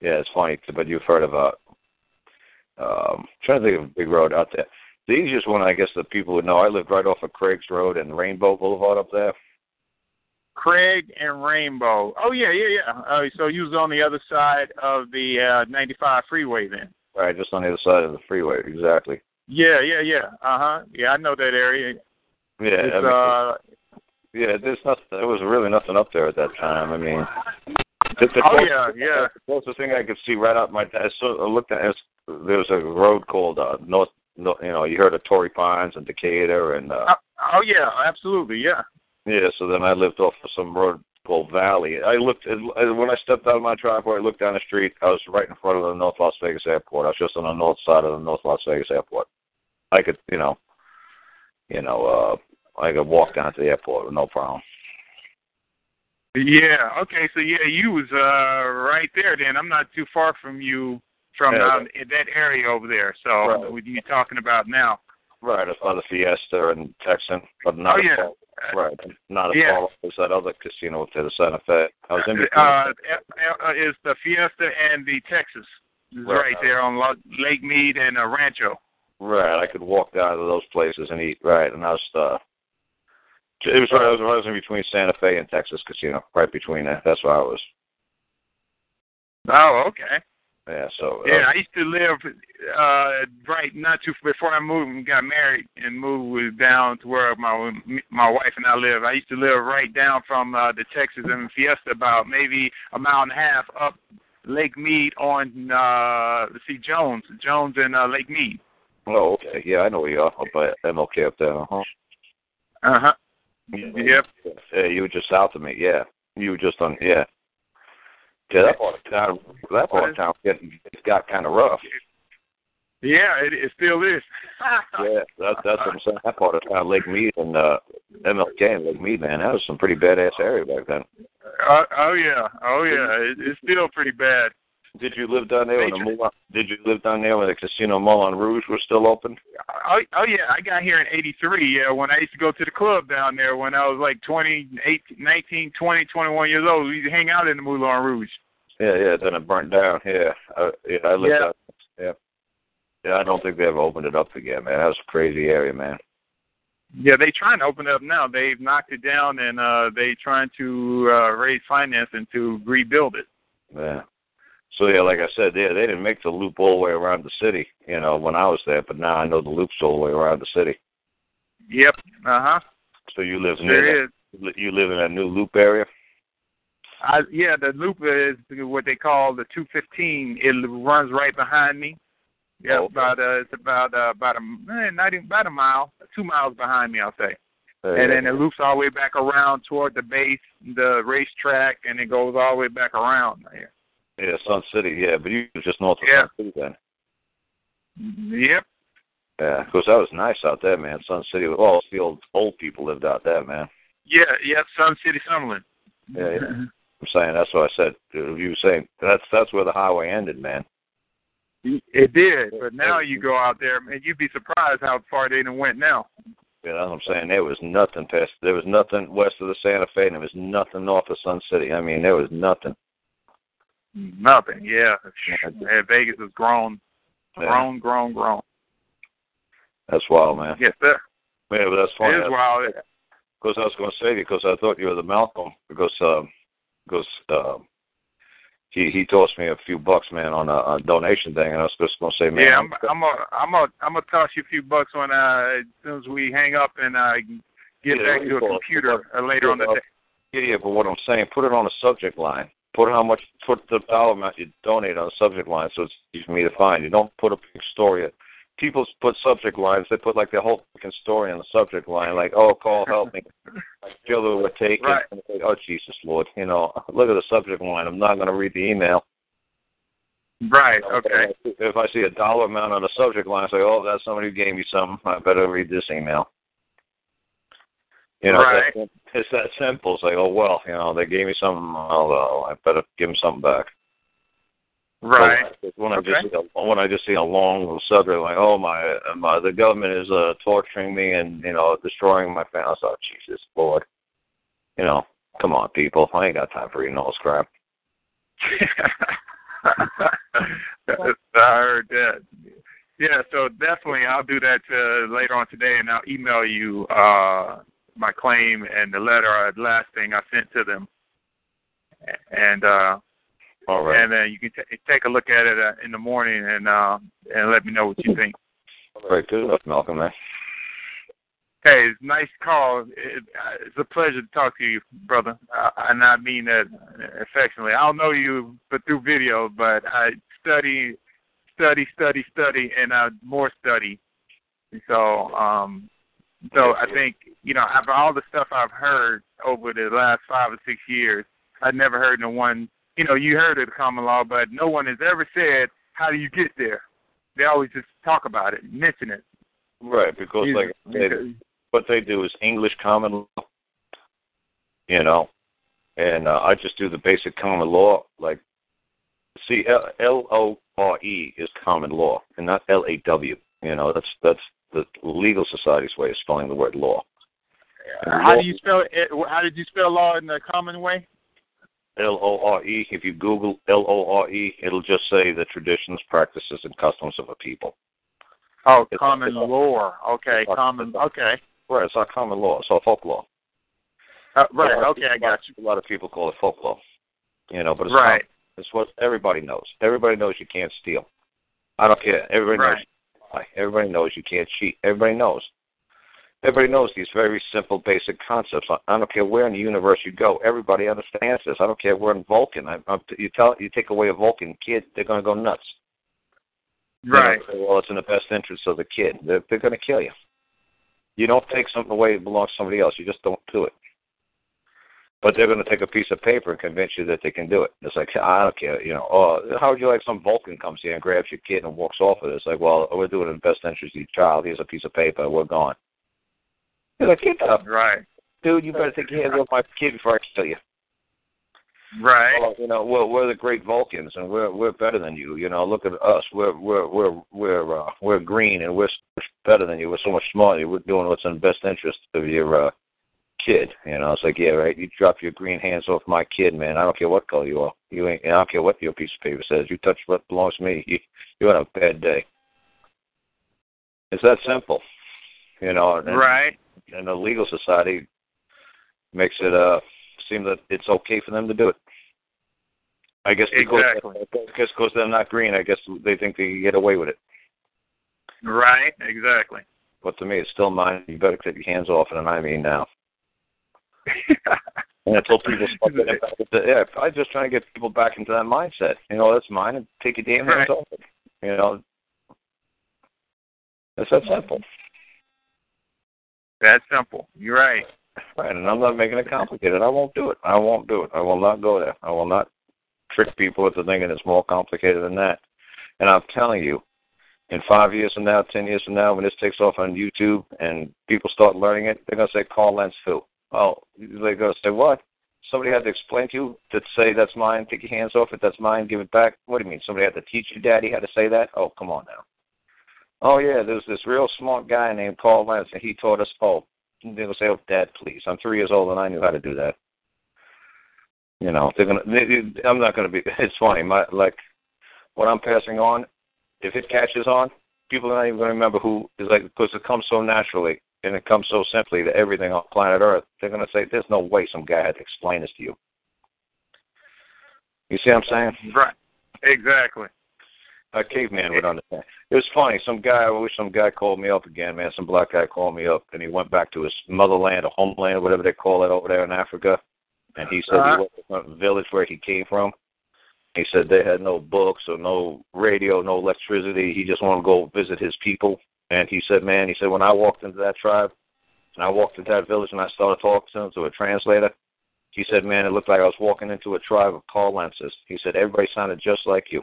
yeah, it's funny. But you've heard about. Um, trying to think of a big road out there. The easiest one, I guess, that people would know. I lived right off of Craig's Road and Rainbow Boulevard up there. Craig and Rainbow. Oh yeah, yeah, yeah. Uh, so you was on the other side of the uh 95 freeway then. Right, just on the other side of the freeway. Exactly. Yeah, yeah, yeah. Uh huh. Yeah, I know that area. Yeah. It's, I mean, uh, Yeah, there's nothing. There was really nothing up there at that time. I mean, the, the oh closest- yeah, yeah. The closest thing I could see right out my. I saw, I looked at. There was a road called uh, North. You know, you heard of Torrey Pines and Decatur, and uh, Oh, oh yeah, absolutely, yeah. Yeah. So then I lived off of some road called Valley. I looked when I stepped out of my driveway. I looked down the street. I was right in front of the North Las Vegas Airport. I was just on the north side of the North Las Vegas Airport. I could, you know, you know, uh, I could walk down to the airport with no problem. Yeah. Okay. So yeah, you was uh right there. Then I'm not too far from you from Yeah. out in that area over there. So Right. what are you talking about now? Right, I saw the Fiesta and Texan, but not oh yeah. far, right, not as Yeah. far as that other casino to the Santa Fe. I was in between. Uh, uh, is the Fiesta and the Texas Right. right there on Lake Mead and uh, Rancho. right, I could walk down to those places and eat. Right, and I was. uh It was right. I was, I was in between Santa Fe and Texas Casino, right between that. That's where I was. Oh, okay. Yeah, so. uh, Yeah, I used to live uh right not too before I moved and got married and moved down to where my my wife and I live. I used to live right down from uh the Texas and Fiesta about maybe a mile and a half up Lake Mead on uh let's see Jones. Jones and uh Lake Mead. Oh, okay. Yeah, I know where you are. Up by MLK up there. Uh-huh. Uh-huh. Yeah, Yep. Yeah, you were just south of me. Yeah, you were just on. Yeah. Yeah, that part of town. That part of town getting it got kind of rough. Yeah, it, it still is. [laughs] Yeah, that's that's what I'm saying. That part of town, Lake Mead and uh, MLK and Lake Mead, man, that was some pretty badass area back then. Uh, oh yeah, oh yeah, it, it's still pretty bad. Did you live down there when the Moulin, Did you live down there when the Casino Moulin Rouge was still open? Oh, oh yeah, I got here in '83. Yeah, when I used to go to the club down there when I was like 20, 18, 19, 20, 21 years old. We used to hang out in the Moulin Rouge. Yeah, yeah. Then it burnt down. Yeah, uh, yeah. I lived Yeah. down. Yeah. Yeah, I don't think they ever opened it up again, man. That was a crazy area, man. Yeah, they trying to open it up now. They've knocked it down and uh they trying to uh raise financing to rebuild it. Yeah. So yeah, like I said, yeah, they didn't make the loop all the way around the city, you know, when I was there, but now I know the loop's all the way around the city. Yep. Uh huh. So you live near There is. that, you live in that new loop area? I yeah, the loop is what they call the 215. It runs right behind me. Yeah, Oh, okay. about uh, it's about uh, about a eh, not even about a mile, two miles behind me, I'll say. Uh, and then it loops all the way back around toward the base, the racetrack, and it goes all the way back around there. Yeah, Sun City, yeah, but you were just north of Yeah. Sun City then. Yep. Yeah, because that was nice out there, man. Sun City, all the old old people lived out there, man. Yeah, yeah, Sun City, Summerlin. Yeah, yeah. I'm saying that's what I said. uh, You were saying that's that's where the highway ended, man. It did, but now you go out there, man, you'd be surprised how far they done went now. You know what I'm saying? There was nothing past. There was nothing west of the Santa Fe, and there was nothing north of Sun City. I mean, there was nothing. Nothing, yeah. yeah Vegas has grown, Yeah. grown, grown, grown. That's wild, man. Yes, sir. Yeah, but that's funny. It is wild. Because I was going to say because I thought you were the Malcolm because um because um he he tossed me a few bucks, man, on a, a donation thing, and I was just going to say, man, Yeah, I'm, I'm a, I'm a, I'm gonna toss you a few bucks when uh, as soon as we hang up and uh, get Yeah, back to a call it? computer uh, later on the Yeah, day. Yeah, yeah, but what I'm saying, put it on the subject line. Put how much, put the dollar amount you donate on the subject line, so it's easy for me to find. You don't put a big story, people put subject lines. They put like their whole fucking story on the subject line, like, "Oh, call help me." I feel that we're taken. Right. And say, oh, Jesus, Lord, you know, [laughs] look at the subject line. I'm not going to read the email. Right. Okay. If I see a dollar amount on the subject line, I say, "Oh, that's somebody who gave me something. I better read this email." You know, Right. that, it's that simple. It's like, oh well, you know, they gave me something. Uh, I better give them something back. Right. So when I Okay. just see a, when I just see a long little subject like, oh my, my the government is uh, torturing me and you know destroying my family. Oh Jesus Lord, you know, come on people, I ain't got time for reading all this crap. [laughs] I heard that. Yeah, so definitely I'll do that uh, later on today, and I'll email you uh, my claim and the letter, uh, the last thing I sent to them, and uh, All right, and then you can t- take a look at it uh, in the morning and uh, and let me know what you think. all right, good enough, Malcolm. Man. Hey, it's a nice call. It, uh, it's a pleasure to talk to you, brother. Uh, and I mean that affectionately. I don't know you but through video, but I study, study, study, study, and uh, more study. So, um, so I think you know, after all the stuff I've heard over the last five or six years, I've never heard no one. You know, you heard of the common law, but no one has ever said, "How do you get there?" They always just talk about it, mention it. Right, because You- like they, because- what they do is English common law, you know, and uh, I just do the basic common law. Like, see, L O R E is common law, and not L A W. You know, that's that's the legal society's way of spelling the word law. How do you spell it? How did you spell law in the common way? L O R E. If you Google L O R E, it'll just say the traditions, practices, and customs of a people. Oh, It's- common it's- law. Okay, common. Okay, Right, it's not common law. It's all folklore. uh, right. Of Okay, I got you. A lot of people call it folklore. You know, but it's Right. common. It's what everybody knows. Everybody knows you can't steal. I don't care. Everybody knows Right. can't lie. Everybody knows you can't cheat. Everybody knows. Everybody knows these very simple, basic concepts. I, don't care where in the universe you go. Everybody understands this. I don't care where in Vulcan. I, I, you tell you take away a Vulcan kid, they're going to go nuts. They're gonna Right. well, it's in the best interest of the kid. They're, they're going to kill you. You don't take something away that belongs to somebody else. You just don't do it. But they're going to take a piece of paper and convince you that they can do it. It's like I don't care, you know. Oh, how would you like some Vulcan comes here and grabs your kid and walks off with it? It's like, well, we're doing it in the best interest of your child. Here's a piece of paper. We're gone. You're like, get up, Right. dude. You better take hands off my kid before I kill you. Right. Well, you know, we're we're the great Vulcans, and we're we're better than you. You know, look at us. We're we're we're we're uh, we're green, and we're so much better than you. We're so much smarter. We're doing what's in the best interest of your uh, kid. You know, it's like, yeah, right. You drop your green hands off my kid, man. I don't care what color you are. You ain't. I don't care what your piece of paper says. You touch what belongs to me. You you had a bad day. It's that simple. You know, and, Right. and the legal society makes it uh seem that it's okay for them to do it. I guess because Exactly. because because they're not green, I guess they think they can get away with it. Right. Exactly. But to me, it's still mine. You better take your hands off it, and I mean now. And I told people, start getting back into, yeah, I'm just trying to get people back into that mindset. You know, that's mine, and take your damn hands Right. off it. You know, it's that simple. That's simple. You're right. Right, and I'm not making it complicated. I won't do it. I won't do it. I will not go there. I will not trick people into thinking it's more complicated than that. And I'm telling you, in five years from now, ten years from now, when this takes off on YouTube and people start learning it, they're gonna say Karl Lentz who? Oh, they're gonna say what? Somebody had to explain to you to say that's mine. Take your hands off it. That's mine. Give it back. What do you mean? Somebody had to teach you, Daddy, how to say that? Oh, come on now. Oh yeah, there's this real smart guy named Paul Lentz, and he taught us. Oh, they'll say, "Oh, Dad, please." I'm three years old and I knew how to do that. You know, they're gonna. They, they- I'm not gonna be. [laughs] It's funny. My like, what I'm passing on, if it catches on, people are not even gonna remember who is like because it comes so naturally and it comes so simply to everything on planet Earth. They're gonna say, "There's no way some guy had to explain this to you." You see what I'm saying? Right. Exactly. a caveman would understand. It was funny. Some guy, I wish some guy called me up again, man. Some black guy called me up, and he went back to his motherland or homeland or whatever they call it over there in Africa. And he said Uh-huh. he went to the village where he came from, He said they had no books or no radio, no electricity. He just wanted to go visit his people. And he said, man, he said when I walked into that tribe, and I walked into that village and I started talking to him to a translator, he said, man, it looked like I was walking into a tribe of Karl Lentzes. He said everybody sounded just like you.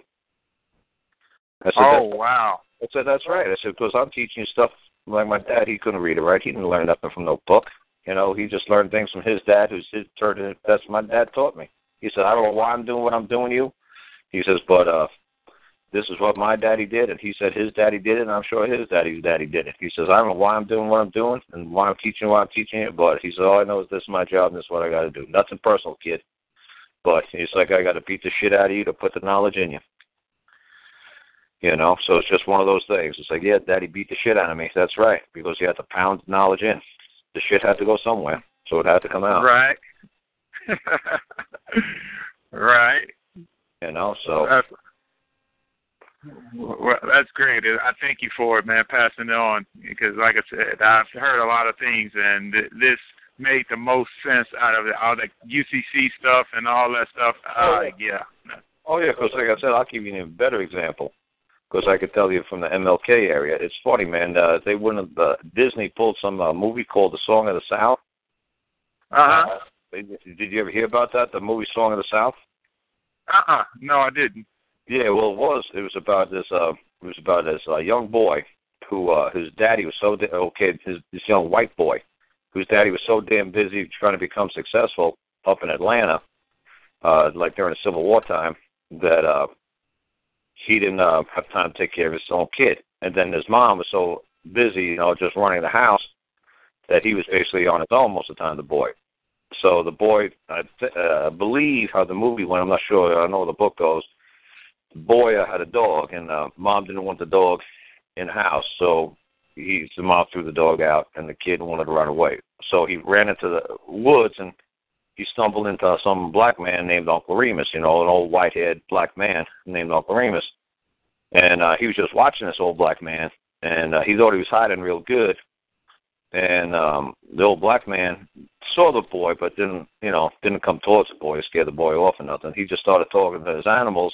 I said, Oh wow. I said, that's right. I said, because I'm teaching you stuff like my dad. He couldn't read it, right? He didn't learn nothing from no book. You know, he just learned things from his dad, who's his turned it. That's my dad taught me. He said, I don't know why I'm doing what I'm doing to you. He says, but uh, this is what my daddy did, and he said his daddy did it, and I'm sure his daddy's daddy did it. He says, I don't know why I'm doing what I'm doing and why I'm teaching what I'm teaching it, but he said, all I know is this is my job and this is what I got to do. Nothing personal, kid. But he's like, I got to beat the shit out of you to put the knowledge in you. You know, so it's just one of those things. It's like, yeah, daddy beat the shit out of me. That's right, because he had to pound knowledge in. The shit had to go somewhere, so it had to come out. Right. [laughs] right. You know, so That's, well, that's great. I thank you for it, man, passing it on. Because, like I said, I've heard a lot of things, and th- this made the most sense out of it. All the UCC stuff and all that stuff. Uh, yeah. Oh yeah, because like I said, I'll give you an even better example. Because I could tell you from the MLK area, it's funny, man. Uh, they wouldn't have. Uh, Disney pulled some uh, movie called The Song of the South. Uh huh. Did you ever hear about that? The movie Song of the South. Uh uh No, I didn't. Yeah, well, it was. It was about this. Uh, it was about this uh, young boy who uh, his daddy was so da- okay. His this young white boy whose daddy was so damn busy trying to become successful up in Atlanta, uh, like during the Civil War time, that uh, he didn't uh, have time to take care of his own kid. And then his mom was so busy, you know, just running the house that he was basically on his own most of the time. The boy. So the boy, I th- uh, believe how the movie went. I'm not sure. I know the book goes. Boy uh, had a dog, and uh, mom didn't want the dog in house, so he the mom threw the dog out, and the kid wanted to run away. So he ran into the woods, and he stumbled into some black man named Uncle Remus. You know, an old white-haired black man named Uncle Remus, and uh, he was just watching this old black man, and uh, he thought he was hiding real good. And um the old black man saw the boy, but didn't, you know, didn't come towards the boy, scare the boy off or nothing. He just started talking to his animals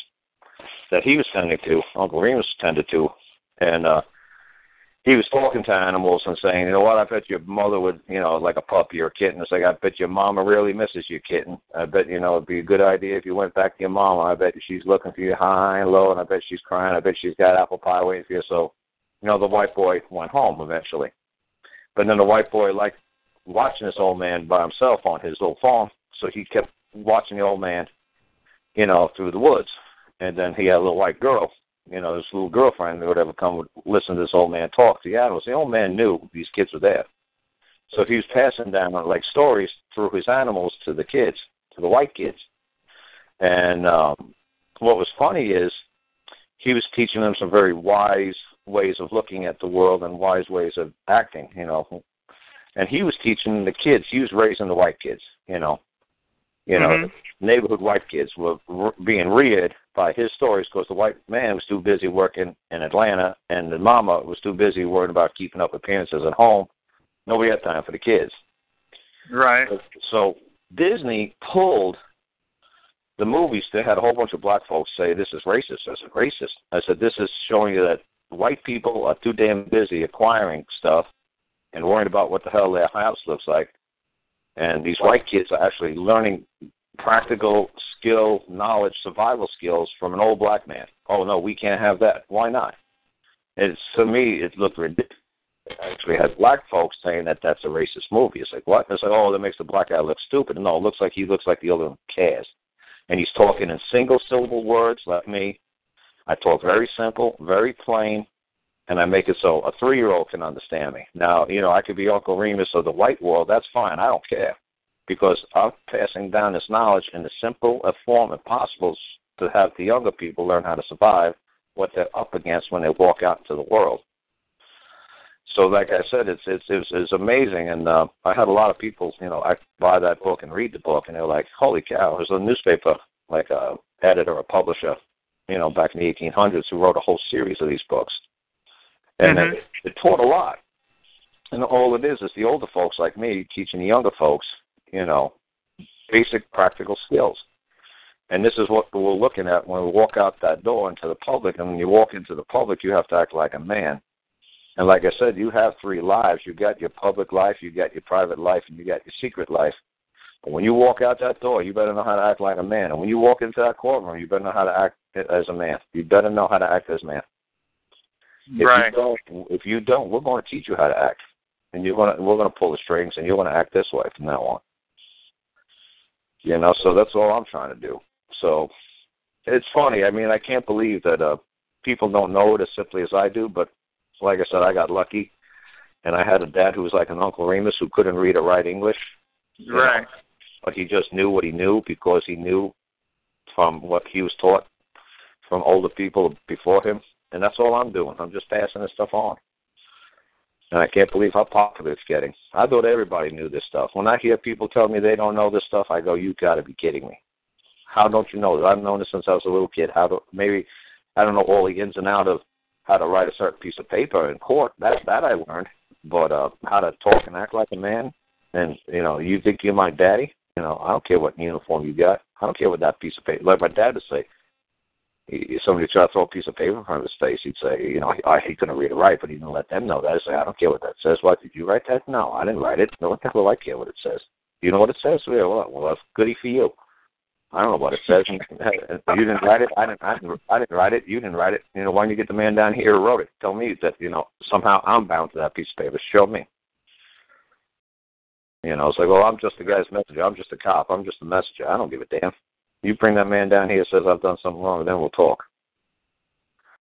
that he was tending to, Uncle Remus tended to, and uh he was talking to animals and saying, you know what, I bet your mother would, you know, like a puppy or a kitten. It's like, I bet your mama really misses you, kitten. I bet, you know, it'd be a good idea if you went back to your mama. I bet she's looking for you high and low, and I bet she's crying. I bet she's got apple pie waiting for you. So, you know, the white boy went home eventually. But then the white boy liked watching this old man by himself on his little farm, so he kept watching the old man, you know, through the woods. And then he had a little white girl, you know, his little girlfriend or whatever come would listen to this old man talk to the animals. The old man knew these kids were there. So he was passing down like stories through his animals to the kids, to the white kids. And um what was funny is he was teaching them some very wise ways of looking at the world and wise ways of acting, you know. And he was teaching the kids. He was raising the white kids, you know. You know, Mhm. neighborhood white kids were r- being reared by his stories because the white man was too busy working in Atlanta and the mama was too busy worrying about keeping up appearances at home. Nobody had time for the kids. Right. So Disney pulled the movies. They had a whole bunch of black folks say this is racist. I said racist. I said this is showing you that white people are too damn busy acquiring stuff and worrying about what the hell their house looks like. And these white kids are actually learning practical skill, knowledge, survival skills from an old black man. Oh no, we can't have that. Why not? It's to me, it looked ridiculous. I actually had black folks saying that that's a racist movie. It's like what? It's like oh, that makes the black guy look stupid. No, it looks like he looks like the other cast, and he's talking in single syllable words like me. I talk very simple, very plain, and I make it so a three year old can understand me. Now, you know, I could be Uncle Remus of the white world. That's fine. I don't care because I'm passing down this knowledge in the simple a form as possible to have the younger people learn how to survive what they're up against when they walk out into the world. So, like I said, it's it's it's, it's amazing, and uh, I had a lot of people, you know, I buy that book and read the book, and they're like, "Holy cow!" There's a newspaper, like a editor or a publisher, you know, back in the 1800s, who wrote a whole series of these books, and Mhm. it, it taught a lot. And all it is is the older folks like me teaching the younger folks, you know, basic practical skills. And this is what we're looking at when we walk out that door into the public. And when you walk into the public, you have to act like a man. And like I said, you have three lives. You got your public life, you got your private life, and you got your secret life. But when you walk out that door, you better know how to act like a man. And when you walk into that courtroom, you better know how to act as a man. You better know how to act as a man. If right. you don't, if you don't, we're going to teach you how to act, and you're going to we're going to pull the strings, and you're going to act this way from now on. You know, so that's all I'm trying to do. So it's funny. I mean, I can't believe that uh people don't know it as simply as I do. But like I said, I got lucky, and I had a dad who was like an Uncle Remus who couldn't read or write English. you know, Right. but he just knew what he knew because he knew from what he was taught from older people before him. And that's all I'm doing. I'm just passing this stuff on. And I can't believe how popular it's getting. I thought everybody knew this stuff. When I hear people tell me they don't know this stuff, I go, "You got to be kidding me! How don't you know this? I've known this since I was a little kid. How do maybe I don't know all the ins and out of how to write a certain piece of paper in court. That that I learned, but uh, how to talk and act like a man. And you know, you think you're my daddy? You know, I don't care what uniform you got. I don't care what that piece of paper. Like my dad would say, he, somebody tried to throw a piece of paper in front of his face. He'd say, you know, I, he oh, going to read or write, but he didn't let them know that. I'd say, I don't care what that says. What did you write that? No, I didn't write it. No, what the hell do I care what it says? You know what it says? Yeah, well, well, that's goody for you. I don't know what it says. [laughs] you didn't write it. I didn't. I didn't. I didn't write it. You didn't write it. You know, why don't you get the man down here who wrote it? Tell me that you know somehow I'm bound to that piece of paper. Show me. You know, it's like, well, I'm just the guy's messenger. I'm just a cop. I'm just a messenger. I don't give a damn. You bring that man down here says I've done something wrong, and then we'll talk.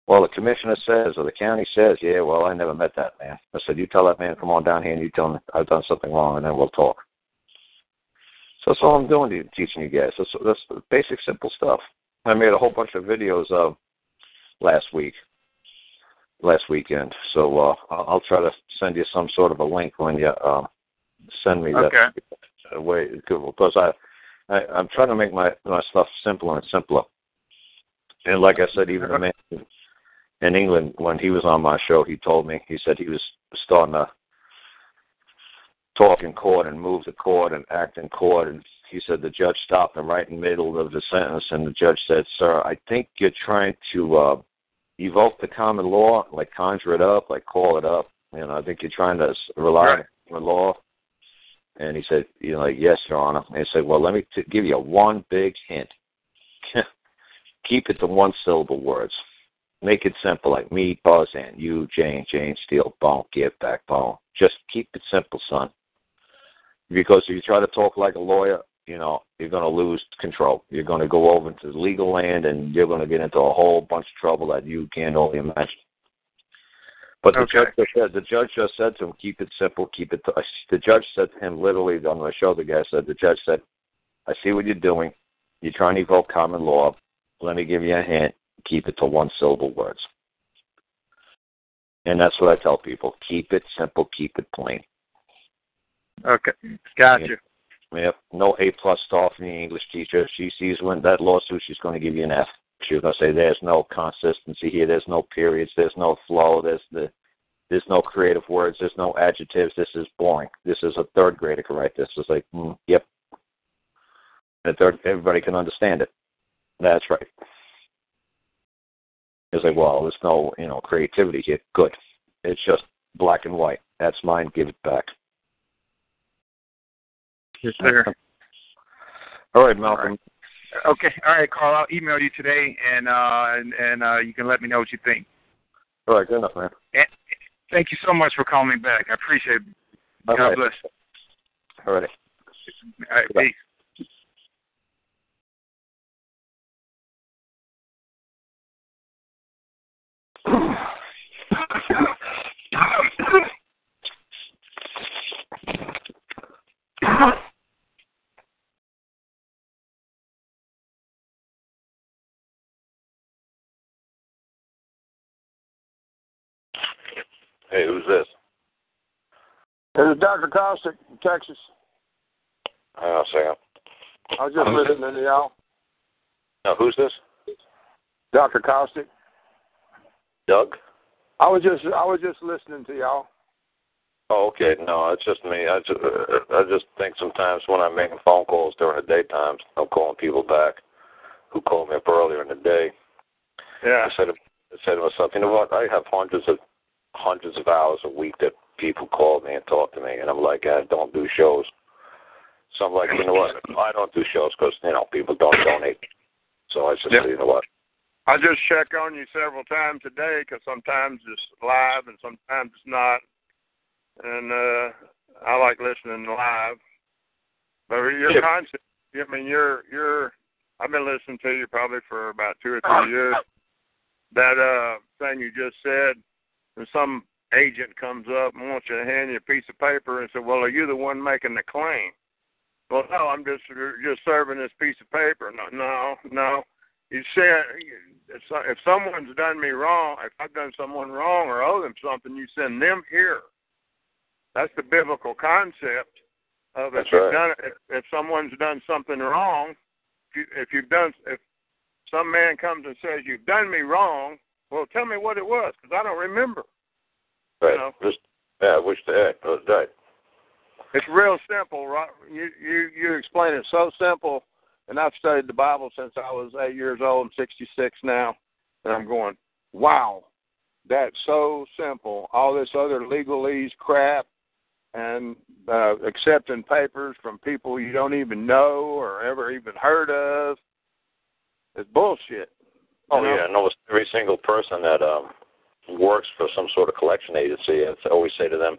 Well, the commissioner says, or the county says, yeah, well, I never met that man. I said, you tell that man, come on down here, and you tell him I've done something wrong, and then we'll talk. So that's all I'm doing, to teaching you guys. That's, that's basic, simple stuff. I made a whole bunch of videos of last week, last weekend. So uh, I'll, I'll try to send you some sort of a link when you um, send me Okay. that way because I, I I'm trying to make my my stuff simpler and simpler. And like I said, even the man in England when he was on my show, he told me he said he was starting to talk in court and move the court and act in court and he said the judge stopped him right in the middle of the sentence and the judge said, Sir, I think you're trying to uh evoke the common law, like conjure it up, like call it up. You know, I think you're trying to rely Right. on the law. And he said, you know, like, yes, Your Honor. And he said, well, let me t- give you one big hint. [laughs] Keep it to one syllable words. Make it simple, like me, Tarzan, you, Jane, Jane, Steele, Bone, give back, Bone. Just keep it simple, son. Because if you try to talk like a lawyer, you know, you're going to lose control. You're going to go over into legal land and you're going to get into a whole bunch of trouble that you can't only imagine. But the Okay. judge just said the judge just said to him, "Keep it simple, keep it." the judge said to him, literally on the show, the guy said, the judge said, "I see what you're doing. You're trying to evoke common law. Let me give you a hint. Keep it to one syllable words." And that's what I tell people: keep it simple, keep it plain. Okay. got Gotcha. Yep. No A plus star from the English teacher. She sees when that lawsuit, she's going to give you an F. She's going to say, "There's no consistency here. There's no periods. There's no flow. There's the there's no creative words. There's no adjectives. This is boring. This is a third grader can write this. It's like, mm, yep. And third, everybody can understand it. That's right. It's like, well, there's no you know creativity here. Good. It's just black and white. That's mine. Give it back. Yes, sir. All right, Malcolm. Okay. All right, Karl. I'll email you today, and uh, and, and uh, you can let me know what you think. All right, good enough, man. And Thank you so much for calling me back. I appreciate it. God right. bless. All right. All right, Goodbye. peace. Hey, who's this? This is Dr. Caustic in Texas. Uh, Hang on a second. I was just listening to y'all. Now, who's this? Dr. Uh, Caustic. Doug? I was just I was just listening to y'all. Oh, okay. No, it's just me. I just, uh, I just think sometimes when I'm making phone calls during the daytime, I'm calling people back. who called me up earlier in the day. Yeah. I said, I said to myself, you know what? I have hundreds of hundreds of hours a week that people call me and talk to me, and I'm like, I don't do shows. So I'm like, you know what? [laughs] I don't do shows because you know people don't donate. So I just Yeah. you know what? I just check on you several times a day because sometimes it's live and sometimes it's not. And uh I like listening live. But your Yeah. concept, I mean, you're you're. I've been listening to you probably for about two or three years. [laughs] That uh thing you just said, when some agent comes up and wants you to hand you a piece of paper and say, "Well, are you the one making the claim?" Well, no, I'm just just serving this piece of paper. No, no, no. You said if if someone's done me wrong, if I've done someone wrong or owe them something, you send them here. That's the biblical concept of if right. done if, if someone's done something wrong, if, you, if you've done if some man comes and says you've done me wrong, well, tell me what it was because I don't remember. Right. know. Just yeah, I wish to add. That's right. It's real simple, right? You you you explain it so simple, and I've studied the Bible since I was eight years old. I'm 66 now, and I'm going, wow, that's so simple. All this other legalese crap and uh, accepting papers from people you don't even know or ever even heard of is bullshit. Oh know? yeah, and almost every single person that um works for some sort of collection agency, I always say to them,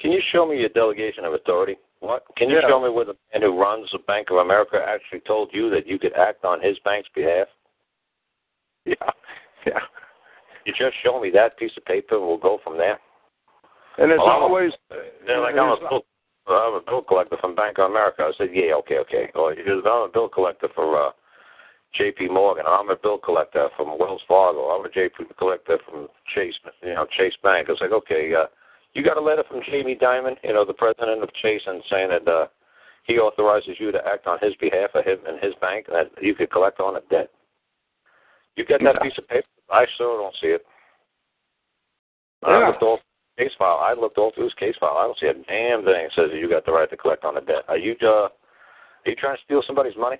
"Can you show me your delegation of authority? What? Can you Yeah. show me where the man who runs the Bank of America actually told you that you could act on his bank's behalf? [laughs] Yeah, yeah. You just show me that piece of paper, we'll go from there." And it's Well, I'm a- always They're like, I'm a bill, I'm a bill collector from Bank of America. I said, yeah, okay, okay. Or goes, I'm a bill collector for uh, J.P. Morgan. I'm a bill collector from Wells Fargo. I'm a J.P. collector from Chase, you know, Chase Bank. I was like, okay, uh, you got a letter from Jamie Dimon, you know, the president of Chase, and saying that uh, he authorizes you to act on his behalf of him and his bank, and that you could collect on a debt. You get that piece of paper? I sure don't see it. I looked all case file. I looked all through his case file. I don't see a damn thing that says that you got the right to collect on a debt. Are you uh, are you trying to steal somebody's money?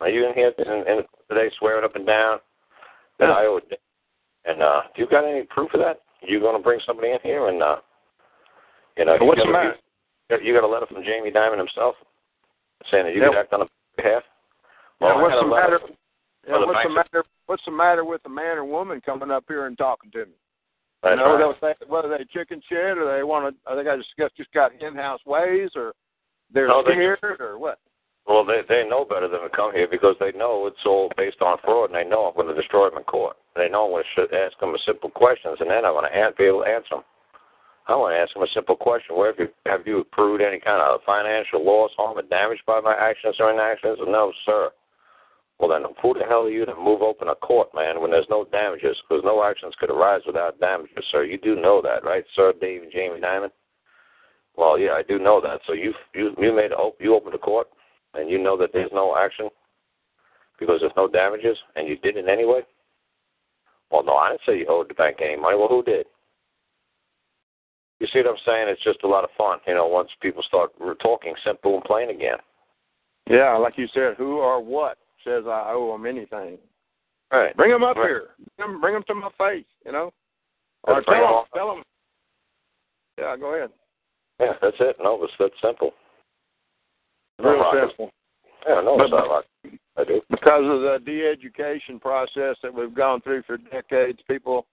Are you in here in, in today swearing up and down that Yeah. I owe debt? And uh, do you got any proof of that? You going to bring somebody in here and uh, you know? you What's got the a- matter? You, you got a letter from Jamie Dimon himself saying that you Yeah. could act on his behalf. Yeah, what's the matter? from- Yeah, Well, what's the matter? What's the matter with a man or woman coming up here and talking to me? That's you know, right. say whether they chicken shit or they want to. I think I just just got in-house ways or they're No, they scared or what. Well, they they know better than to come here because they know it's all based on fraud, and they know I'm going to destroy them in court. They know I'm going to ask them simple questions, and then I'm going to be able to answer them. I want to ask them a simple question: Where have you have you accrued any kind of financial loss, harm, or damage by my actions or inactions? No, sir. Well, then who the hell are you to move open a court, man, when there's no damages? Because no actions could arise without damages, sir. You do know that, right, sir, Dave and Jamie Dimon? Well, yeah, I do know that. So you you you made you opened a court, and you know that there's no action because there's no damages, and you did it anyway. Well, no, I didn't say you owed the bank any money. Well, who did? You see what I'm saying? It's just a lot of fun, you know, once people start talking simple and plain again. Yeah, like you said, who or what says I owe them anything? Right. Bring them up Right. here. Bring them, bring them to my face. You know, or tell them. Tell them. Yeah, go ahead. Yeah, that's it. No, it's that simple. Real rocket. simple. Yeah, no, But- not rocket. I do. because of the de-education process that we've gone through for decades, people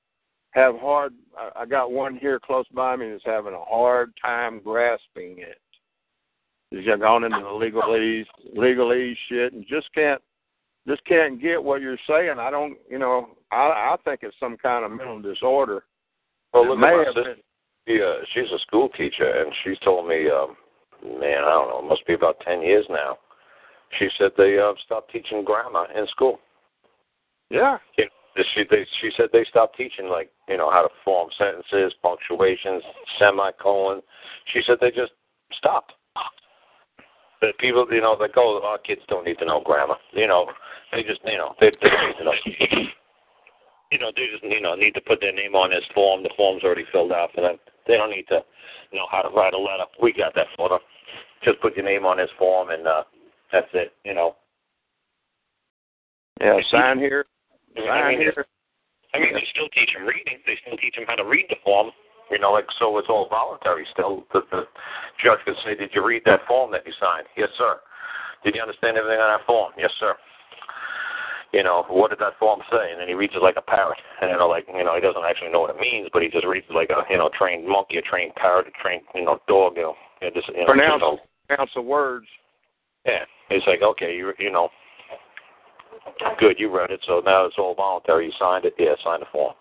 have hard. I I got one here close by me that's having a hard time grasping it. He's gone into the legalese, legalese shit, and just can't, just can't get what you're saying. I don't, you know, I I think it's some kind of mental disorder. Well, look at my sister. been- She, uh, she's a school teacher, and she's told me, um, man, I don't know, it must be about 10 years now. She said they uh, stopped teaching grammar in school. Yeah, You know, she, they, she said they stopped teaching, like, you know, how to form sentences, punctuations, semicolon. She said they just stopped. That people, you know, like, oh, our kids don't need to know grammar. You know, they just, you know, they, they don't need to know. You know, they just, you know, need to put their name on this form. The form's already filled out for them. They don't need to know how to write a letter. We got that for them. Just put your name on this form, and uh, that's it. You know. Yeah, sign here. I Sign mean, here. I mean, they still teach them reading. They still teach them how to read the form. You know, like so it's all voluntary still. The, the judge could say, "Did you read that form that you signed?" Yes, sir. Did you understand everything on that form? Yes, sir. You know, what did that form say? And then he reads it like a parrot. And you know, like you know, he doesn't actually know what it means, but he just reads it like a you know trained monkey, a trained parrot, a trained you know dog. You know, you know, just you know, Pronounce know, pronounce the words. yeah. It's like okay, you you know, good, you read it, so now it's all voluntary. You signed it, yeah, sign the form.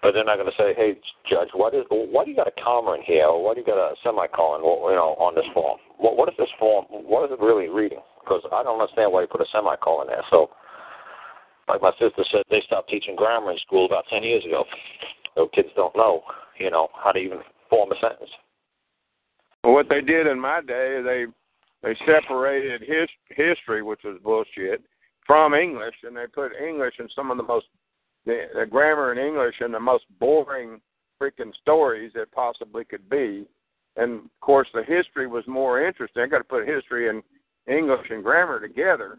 But they're not going to say, hey, judge, what is why do you got a comma in here, or why do you got a semicolon, or, you know, on this form? What what is this form? What is it really reading? Because I don't understand why you put a semicolon there. So, like my sister said, they stopped teaching grammar in school about ten years ago. So kids don't know, you know, how to even form a sentence. Well, what they did in my day, they they separated his history, which was bullshit, from English, and they put English in some of the most the, the grammar in English in the most boring freaking stories that possibly could be. And of course, the history was more interesting. I got to put history and English and grammar together,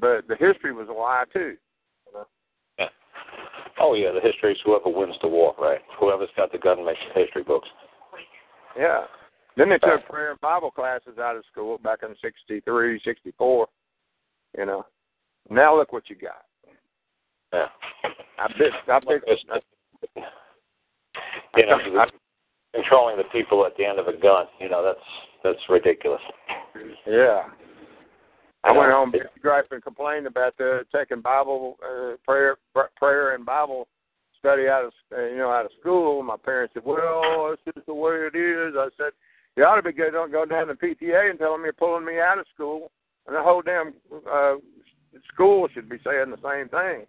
but the history was a lie too. Yeah. Oh yeah, the history is whoever wins the war, right? Whoever's got the gun makes the history books. Yeah. Then they took prayer and Bible classes out of school back in '63, '64. You know. Now look what you got. Yeah. I bet. I bet. You know, controlling the people at the end of a gun. You know, that's that's ridiculous. Yeah. I went home, gripe, and complained about the taking Bible uh, prayer, prayer and Bible study out of uh, you know out of school. My parents said, "Well, that's just the way it is." I said, "You ought to be good. Don't go down to PTA and tell them you're pulling me out of school." And the whole damn uh, school should be saying the same thing.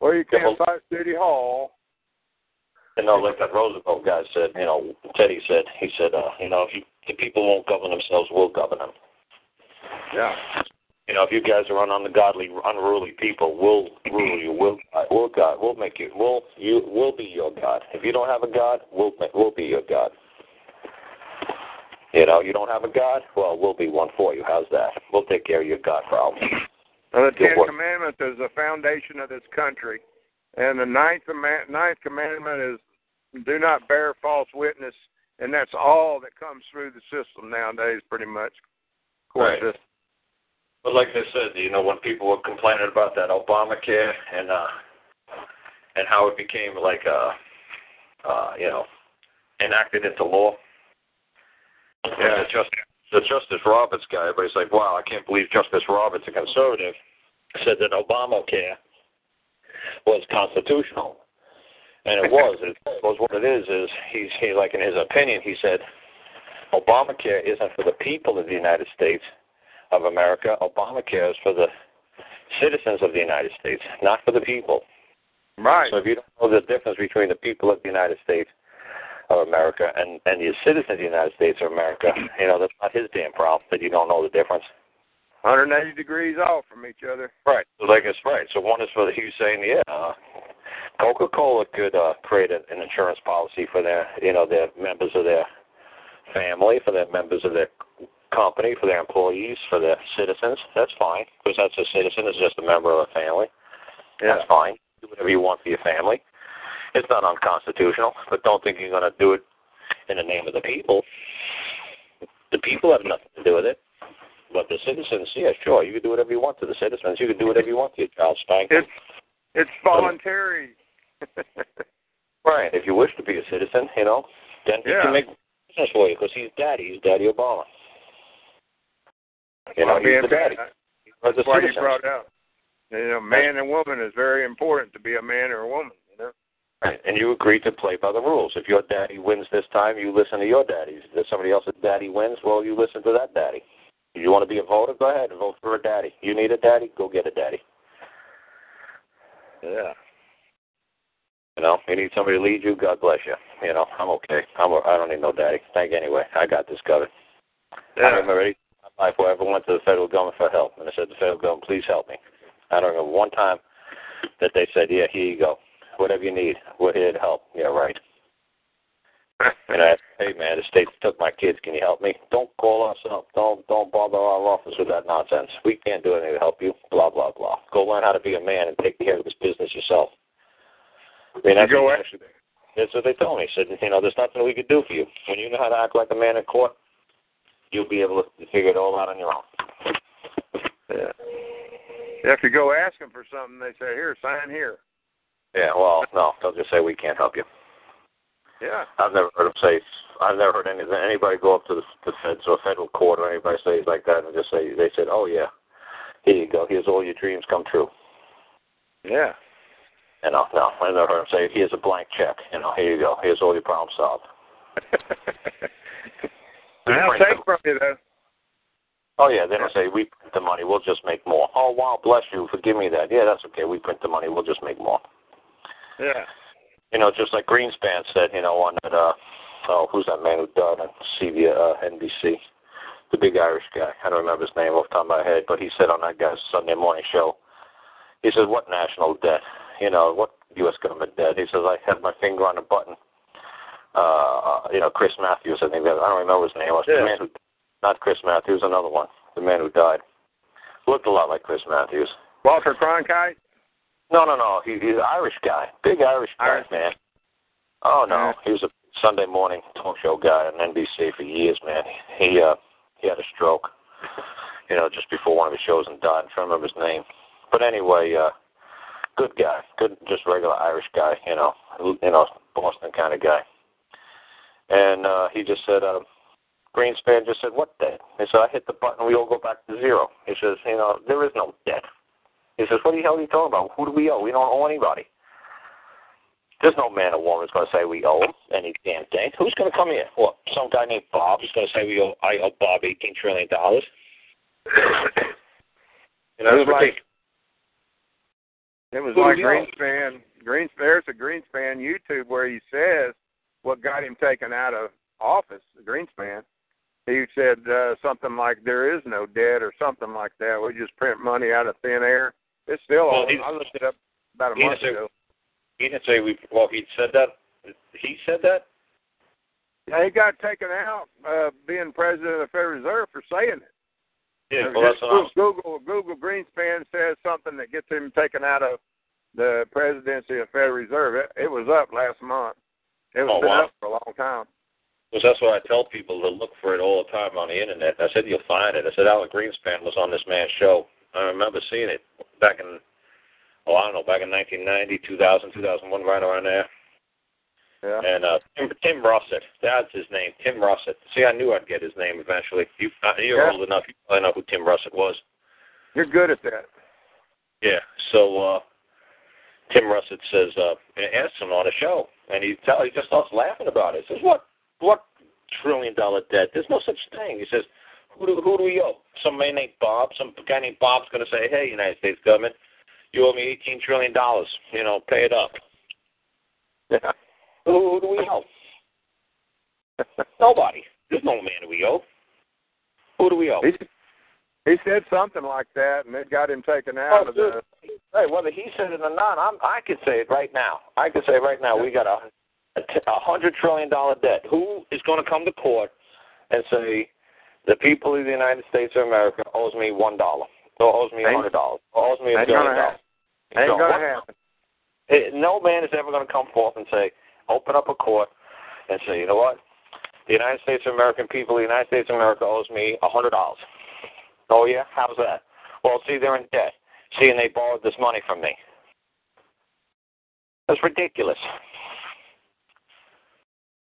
Well, you can't fight City Hall. You know, like that Roosevelt guy said. You know, Teddy said. He said, uh, you know, if you, the people won't govern themselves, we'll govern them. Yeah. You know, if you guys are un- ungodly, unruly people, we'll rule you. We'll, we'll God. We'll make you. We'll you. We'll be your God. If you don't have a God, we'll make, we'll be your God. You know, you don't have a God. Well, we'll be one for you. How's that? We'll take care of your God problem. Well, the Ten work. Commandments is the foundation of this country, and the ninth, ninth commandment is do not bear false witness, and that's all that comes through the system nowadays, pretty much. Court Right. system. But like I said, you know, when people were complaining about that Obamacare and uh and how it became like uh uh, you know, enacted into law. Yeah. The Justice, the Justice Roberts guy, everybody's like, Wow, I can't believe Justice Roberts, a conservative, said that Obamacare was constitutional. And it was. It [laughs] was what it is is he's he like in his opinion he said Obamacare isn't for the people of the United States of America. Obamacare is for the citizens of the United States, not for the people. Right. So if you don't know the difference between the people of the United States of America and and the citizens of the United States of America, you know that's not his damn problem that you don't know the difference. 180 degrees off from each other. Right. So like it's right. So one is for the he was saying, yeah, uh, Coca Cola could uh, create an an insurance policy for their you know their members of their family, for their members of their company, for their employees, for their citizens. That's fine because that's a citizen. It's just a member of a family. Yeah. That's fine. Do whatever you want for your family. It's not unconstitutional, but don't think you're going to do it in the name of the people. The people have nothing to do with it. But the citizens, yeah, sure, you can do whatever you want to the citizens. You can do whatever you want to your child spank. them. It's it's voluntary. [laughs] Right. If you wish to be a citizen, you know, then he Yeah. can make business for you because he's daddy. He's Daddy Obama. You know, he's the daddy. That's why you brought out. You know, man and woman is very important to be a man or a woman. You know. Right. And you agree to play by the rules. If your daddy wins this time, you listen to your daddy. If somebody else's daddy wins, well, you listen to that daddy. If you want to be a voter, go ahead and vote for a daddy. You need a daddy, go get a daddy. Yeah. You know, you need somebody to lead you, God bless you. You know, I'm okay. I'm a, I don't need no daddy. Thank you anyway. I got this covered. Yeah. any my life where I ever went to the federal government for help, and I said, "The federal government, please help me." I don't remember one time that they said, "Yeah, here you go. Whatever you need, we're here to help." Yeah, right. [laughs] and I asked, hey man, the states took my kids. Can you help me? Don't call us up. Don't don't bother our office with that nonsense. We can't do anything to help you. Blah blah blah. Go learn how to be a man and take care of this business yourself. I mean, that's, go what, that's what they told me. Said, you know, there's nothing we could do for you. When you know how to act like a man in court, you'll be able to figure it all out on your own. Yeah. If you go ask them for something, they say, "Here, sign here." Yeah, well, no, they'll just say we can't help you. Yeah. I've never heard them say. I've never heard any, anybody go up to the, the feds or federal court or anybody say like that and just say they said, "Oh yeah, here you go. Here's all your dreams come true." Yeah. You know, no, I never heard them say, "Here's a blank check. You know, here you go. Here's all your problems solved." [laughs] They'll print take from you though. Oh yeah, they don't say we print the money. We'll just make more. Oh wow, bless you. Forgive me that. Yeah, that's okay. We print the money. We'll just make more. Yeah. You know, just like Greenspan said. You know, on that. Uh, oh, who's that man who died on CV, uh, NBC? The big Irish guy. I don't remember his name off the top of my head, but he said on that guy's Sunday morning show. He says, "What national debt? You know, what U.S. government debt?" He says, "I had my finger on the button." Uh, you know, Chris Matthews. I think that I don't remember his name. Was Yeah. the man who, not Chris Matthews, another one. The man who died looked a lot like Chris Matthews. Walter Cronkite. No, no, no. He, he's an Irish guy, big Irish guy, Irish. man. Oh no, he was a Sunday morning talk show guy on NBC for years, man. He uh he had a stroke, you know, just before one of his shows and died. I'm trying to remember his name, but anyway, uh, good guy, good, just regular Irish guy, you know, you know, Boston kind of guy. And uh he just said, uh, Greenspan just said, "What debt?" He said, "I hit the button. We all go back to zero." He says, "You know, there is no debt." He says, "What the hell are you talking about? Who do we owe? We don't owe anybody." There's no man or woman who's going to say we owe him any damn thing. Who's going to come here? What? Some guy named Bob is going to say we owe I owe Bob eighteen trillion dollars. you know, It it's was like- It was Who like we owe? Greenspan. Greens, there's a Greenspan YouTube where he says what got him taken out of office. Greenspan. He said uh, something like there is no debt or something like that. We just print money out of thin air. It's still Well. I looked it up about a month say- ago. He didn't say we. Well, he said that. He said that. Yeah, he got taken out uh, being president of the Federal Reserve for saying it. Yeah. Well, that's just. Google Google Greenspan says something that gets him taken out of the presidency of Federal Reserve. It, it was up last month. It was Oh, been wow. up for a long time. Because that's what I tell people to look for it all the time on the internet. I said you'll find it. I said Alec Greenspan was on this man's show. I remember seeing it back in, oh I don't know, back in 1990, 2000, 2001, right around there. Yeah. And uh, Tim, Tim Russert, that's his name, Tim Russert. See, I knew I'd get his name eventually. You, uh, you're Yeah. old enough, you probably know who Tim Russert was. You're good at that. Yeah. So uh Tim Russert says, uh asks him on a show and he tell he just starts laughing about it. He says, What what trillion dollar debt? There's no such thing. He says, Who do who do we owe? Some man named Bob, some guy named Bob's gonna say, Hey, United States government, you owe me eighteen trillion dollars, you know, pay it up. Yeah. Who, who do we owe? [laughs] Nobody. There's no man we owe. Who do we owe? He said something like that, and it got him taken out Oh, of the. Hey, whether he said it or not, I'm, I could say it right now. I could say right now we got a a, t- hundred trillion dollar debt. Who is going to come to court and say the people of the United States of America owes me one dollar, or owes me a hundred dollars, or owes me a billion dollars? Ain't So gonna happen. eh, No man is ever going to come forth and say, open up a court and say, you know what? The United States of American people, the United States of America owes me a hundred dollars. Oh yeah, how's that? Well, see, they're in debt. See, and they borrowed this money from me. That's ridiculous.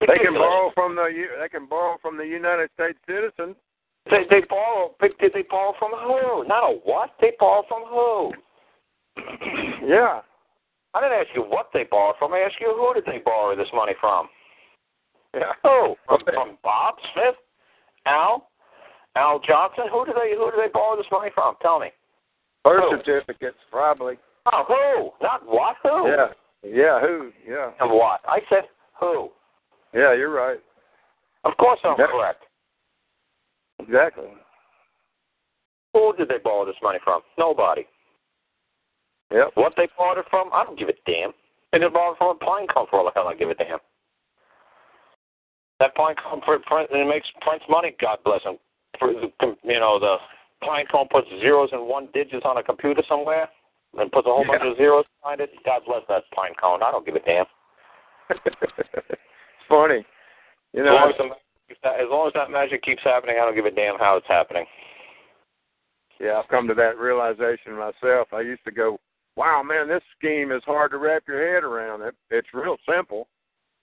They can borrow from the U- they can borrow from the United States citizens. They they borrow. Did they borrow from who? Not a what? They borrow from who? [clears throat] Yeah. I didn't ask you what they borrowed from. I asked you who did they borrow this money from? Yeah. Who? From, from Bob Smith? Al? Al Johnson? Who do they who do they borrow this money from? Tell me. Birth Who? certificates, probably. Oh, who? Not what? Who? Yeah. Yeah. Who? Yeah. And what? I said who. Yeah. You're right. Of course I'm Yeah. correct. Exactly. Who did they borrow this money from? Nobody. Yep. What they borrowed it from? I don't give a damn. They didn't borrow it from a pine cone for all the hell I give a damn. That pine cone print, print it makes Prince money. God bless him. You know the pine cone puts zeros and one digits on a computer somewhere and puts a whole bunch of zeros behind it. God bless that pine cone. I don't give a damn. [laughs] it's funny. You as, know, long as, the, as long as that magic keeps happening, I don't give a damn how it's happening. yeah, I've come to that realization myself. I used to go, "Wow, man, this scheme is hard to wrap your head around. It, it's real simple."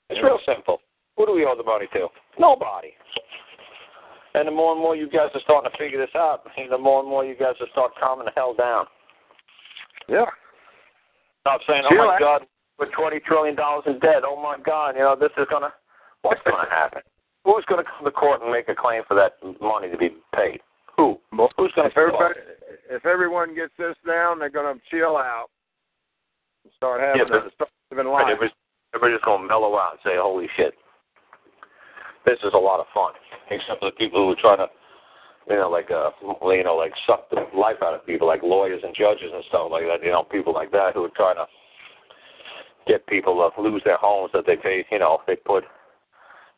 It's real simple. Who do we owe the money to? Nobody. And the more and more you guys are starting to figure this out, the more and more you guys are start calming the hell down. Yeah. Stop saying, "Oh my out. God, we're twenty trillion dollars in debt. Oh my God, you know this is gonna. What's gonna happen? Who's gonna come to court and make a claim for that money to be paid? Who? Who's gonna? If everybody, if everyone gets this down, they're going to chill out and start having Yeah, a start living life. everybody's, gonna mellow out and say, "Holy shit, this is a lot of fun." Except for the people who are trying to, you know, like uh, you know, like suck the life out of people, like lawyers and judges and stuff like that. You know, people like that who are trying to get people to lose their homes that they paid. You know, they put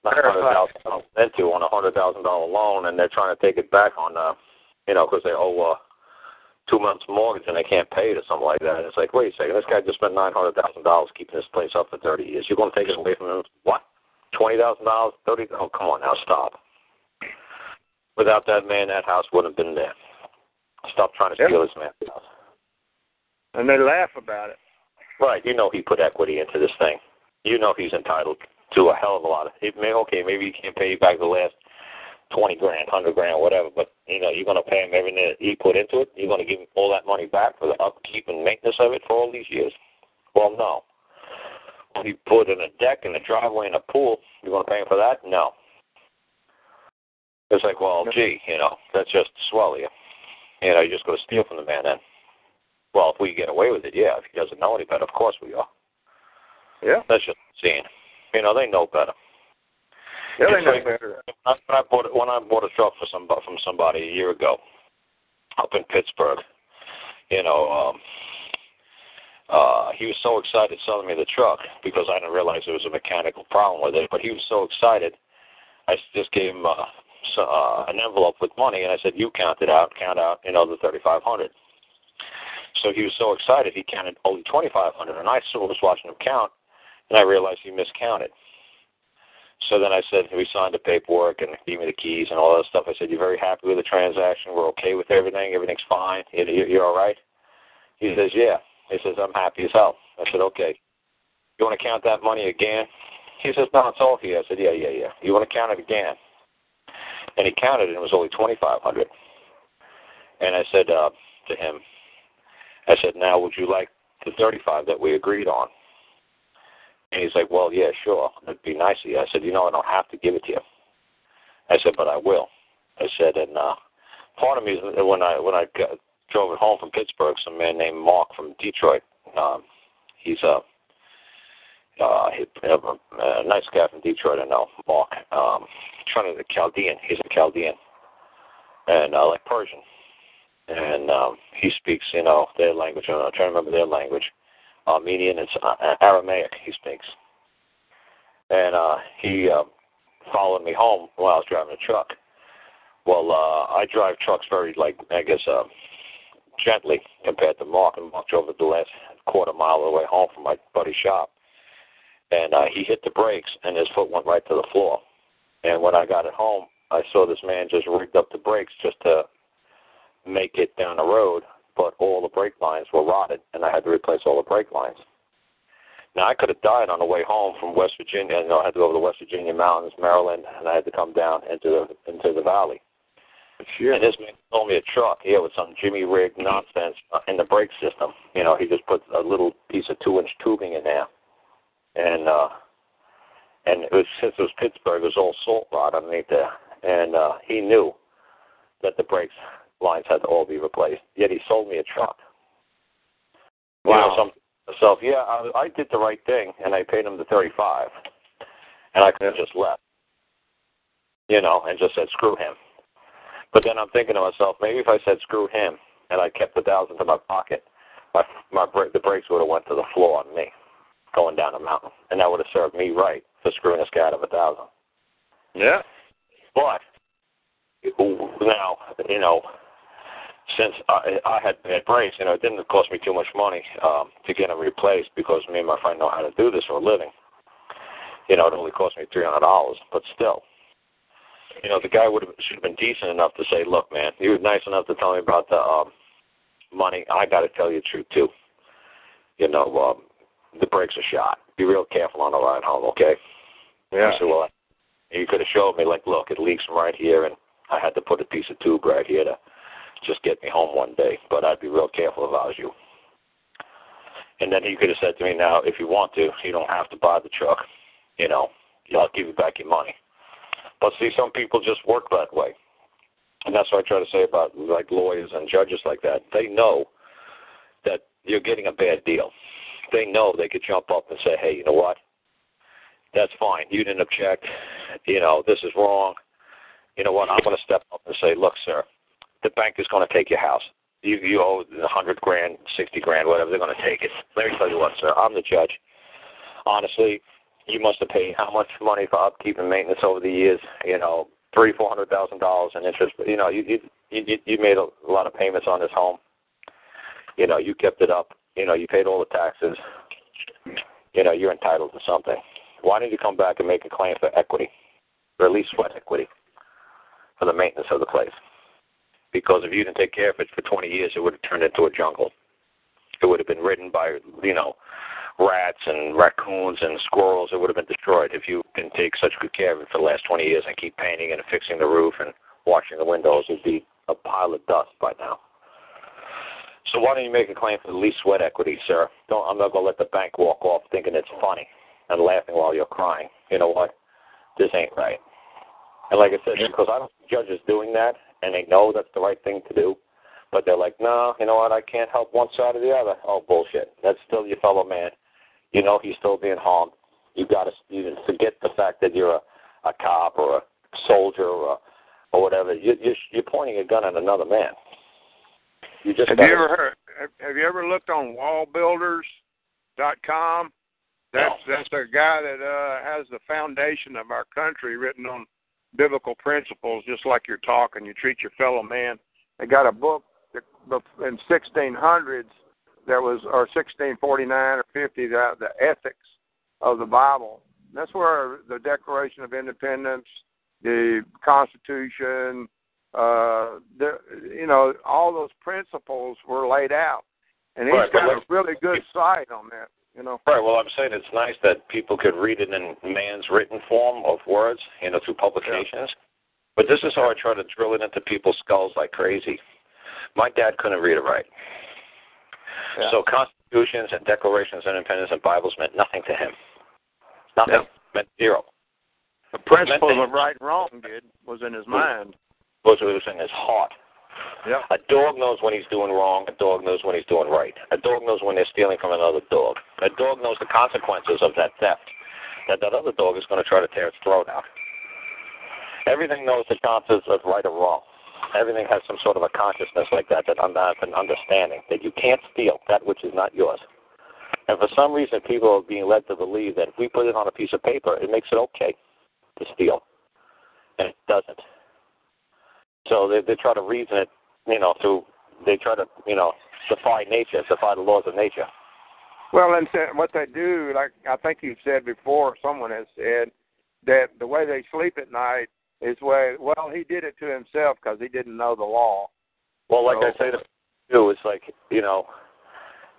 nine hundred thousand dollars into on a hundred thousand dollar loan, and they're trying to take it back on, uh, you know, because they owe. Uh, two months mortgage and they can't pay it or something like that. And it's like, wait a second, this guy just spent nine hundred thousand dollars keeping this place up for thirty years. You're going to take it away from him? What? Twenty thousand dollars? Thirty? Oh, come on now, stop. Without that man, that house wouldn't have been there. Stop trying to Yep. steal this man's house. And they laugh about it. Right? You know he put equity into this thing. You know he's entitled to a hell of a lot of. It may okay, maybe he can't pay you back the last twenty grand, hundred grand, whatever. But you know, you're going to pay him everything that he put into it. You're going to give him all that money back for the upkeep and maintenance of it for all these years. Well, no. He put in a deck and a driveway and a pool. You're going to pay him for that? No. It's like, well, gee, you know, that's just swell you. You know, you're just to steal from the man then. Well, if we get away with it, yeah. If he doesn't know any better, of course we are. Yeah. That's just seeing. You know, they know better. Yeah, they know like- better. when I bought when I bought a truck for some from somebody a year ago, up in Pittsburgh, you know, um, uh, he was so excited selling me the truck because I didn't realize there was a mechanical problem with it. But he was so excited, I just gave him uh, so, uh, an envelope with money, and I said, "You count it out, count out, you know, the thirty-five hundred. So he was so excited, he counted only twenty-five hundred, and I still was watching him count, and I realized he miscounted. So then I said, we signed the paperwork and gave me the keys and all that stuff. I said, you're very happy with the transaction. We're okay with everything. Everything's fine. You- you- You're all right? He says, yeah. He says, I'm happy as hell. I said, okay. You want to count that money again? He says, no, it's all here. I said, yeah, yeah, yeah. You want to count it again? And he counted and it was only 2500 And I said uh, to him, I said, now would you like the 35 that we agreed on? And he's like, well, yeah, sure. It'd be nice of you. I said, you know, I don't have to give it to you. I said, but I will. I said, and uh, part of me when I when I got, drove it home from Pittsburgh, some man named Mark from Detroit. Um, he's a uh, he, a, a nice guy from Detroit. I know Mark. Um, trying to Chaldean. He's a Chaldean, and uh, like Persian. And um, he speaks, you know, their language. I'm trying to remember their language. Armenian. It's uh, Aramaic. He speaks. And uh, he uh, followed me home while I was driving a truck. Well, uh, I drive trucks very, like, I guess, uh, gently compared to Mark. And Mark drove it the last quarter mile of the way home from my buddy's shop. And uh, he hit the brakes, and his foot went right to the floor. And when I got it home, I saw this man just rigged up the brakes just to make it down the road, but all the brake lines were rotted, and I had to replace all the brake lines. Now I could have died on the way home from West Virginia. You know, I had to go over the West Virginia mountains, Maryland, and I had to come down into the into the valley. And this man sold me a truck here with some Jimmy rig nonsense in the brake system. You know, he just put a little piece of two inch tubing in there, and uh, and it was since it was Pittsburgh, it was all salt rot underneath there, and uh, he knew that the brakes lines had to all be replaced. Yet he sold me a truck. You know, some myself, yeah, I, I did the right thing, and I paid him the thirty-five, and I could have just left, you know, and just said screw him. But then I'm thinking to myself, maybe if I said screw him and I kept the thousand in my pocket, my my bra- the brakes would have went to the floor on me going down the mountain, and that would have served me right for screwing this guy out of a thousand. Yeah. But now, you know, since I, I had bad brakes, you know, it didn't cost me too much money um, to get them replaced because me and my friend know how to do this for a living. You know, it only cost me three hundred dollars, but still, you know, the guy would have should have been decent enough to say, "Look, man, you were nice enough to tell me about the um, money. I got to tell you the truth too. You know, um, the brakes are shot. Be real careful on the ride home, okay?" Yeah. I said, "Well, you could have showed me, like, look, it leaks from right here, and I had to put a piece of tube right here to just get me home one day. But I'd be real careful if I was you." And then he could have said to me, "Now, if you want to, you don't have to buy the truck. You know, I'll give you back your money." But see, some people just work that way. And that's what I try to say about like lawyers and judges like that. They know that you're getting a bad deal. They know they could jump up and say, Hey, you know what? That's fine. You didn't object. You know, this is wrong. You know what? I'm going to step up and say, Look, sir, the bank is going to take your house. You you owe a hundred grand, sixty grand, whatever. They're going to take it. Let me tell you what, sir. I'm the judge. Honestly, you must have paid how much money for upkeep and maintenance over the years? You know, three, four hundred thousand dollars in interest. You know, you you you you made a lot of payments on this home. You know, you kept it up. You know, you paid all the taxes. You know, you're entitled to something. Why don't you come back and make a claim for equity, or at least sweat equity, for the maintenance of the place? Because if you didn't take care of it for 20 years, it would have turned into a jungle. It would have been ridden by, you know, rats and raccoons and squirrels. It would have been destroyed if you didn't take such good care of it for the last 20 years and keep painting and fixing the roof and washing the windows. It'd be a pile of dust by now. So why don't you make a claim for the least sweat equity, sir? Don't. I'm not going to let the bank walk off thinking it's funny and laughing while you're crying. You know what? This ain't right. And like I said, because I don't see judges doing that, and they know that's the right thing to do, but they're like, no, you know what? I can't help one side or the other. Oh, bullshit. That's still your fellow man. You know he's still being harmed. You've got to you forget the fact that you're a, a cop or a soldier or a, or whatever. You, you're, you're pointing a gun at another man. You just Have gotta, you ever heard? Have, have you ever looked on wallbuilders.com? That's that's a guy that uh, has the foundation of our country written on biblical principles, just like you're talking. You treat your fellow man. They got a book that, in 1600s that was, or 1649 or 50, the, the ethics of the Bible. That's where the Declaration of Independence, the Constitution, uh, the, you know, all those principles were laid out. And he's Right, got a really good site on that, you know. Right. Well, I'm saying it's nice that people could read it in man's written form of words, you know, through publications. But this is how I try to drill it into people's skulls like crazy. My dad couldn't read or write. Yeah. So constitutions and declarations of independence and Bibles meant nothing to him. Nothing. Yeah. Meant zero. The principles Meant of right and wrong, did was in his mind. Was was in his heart. Yeah. A dog knows when he's doing wrong. A dog knows when he's doing right. A dog knows when they're stealing from another dog. A dog knows the consequences of that theft. That that other dog is going to try to tear its throat out. Everything knows the chances of right or wrong. Everything has some sort of a consciousness like that, that un- an understanding that you can't steal that which is not yours. And for some reason, people are being led to believe that if we put it on a piece of paper, it makes it okay to steal, and it doesn't. So they they try to reason it, you know, through they try to you know defy nature, defy the laws of nature. Well, and what they do, like I think you've said before, someone has said that the way they sleep at night is way. Well, he did it to himself because he didn't know the law. Well, like So- I say to you, it's like you know,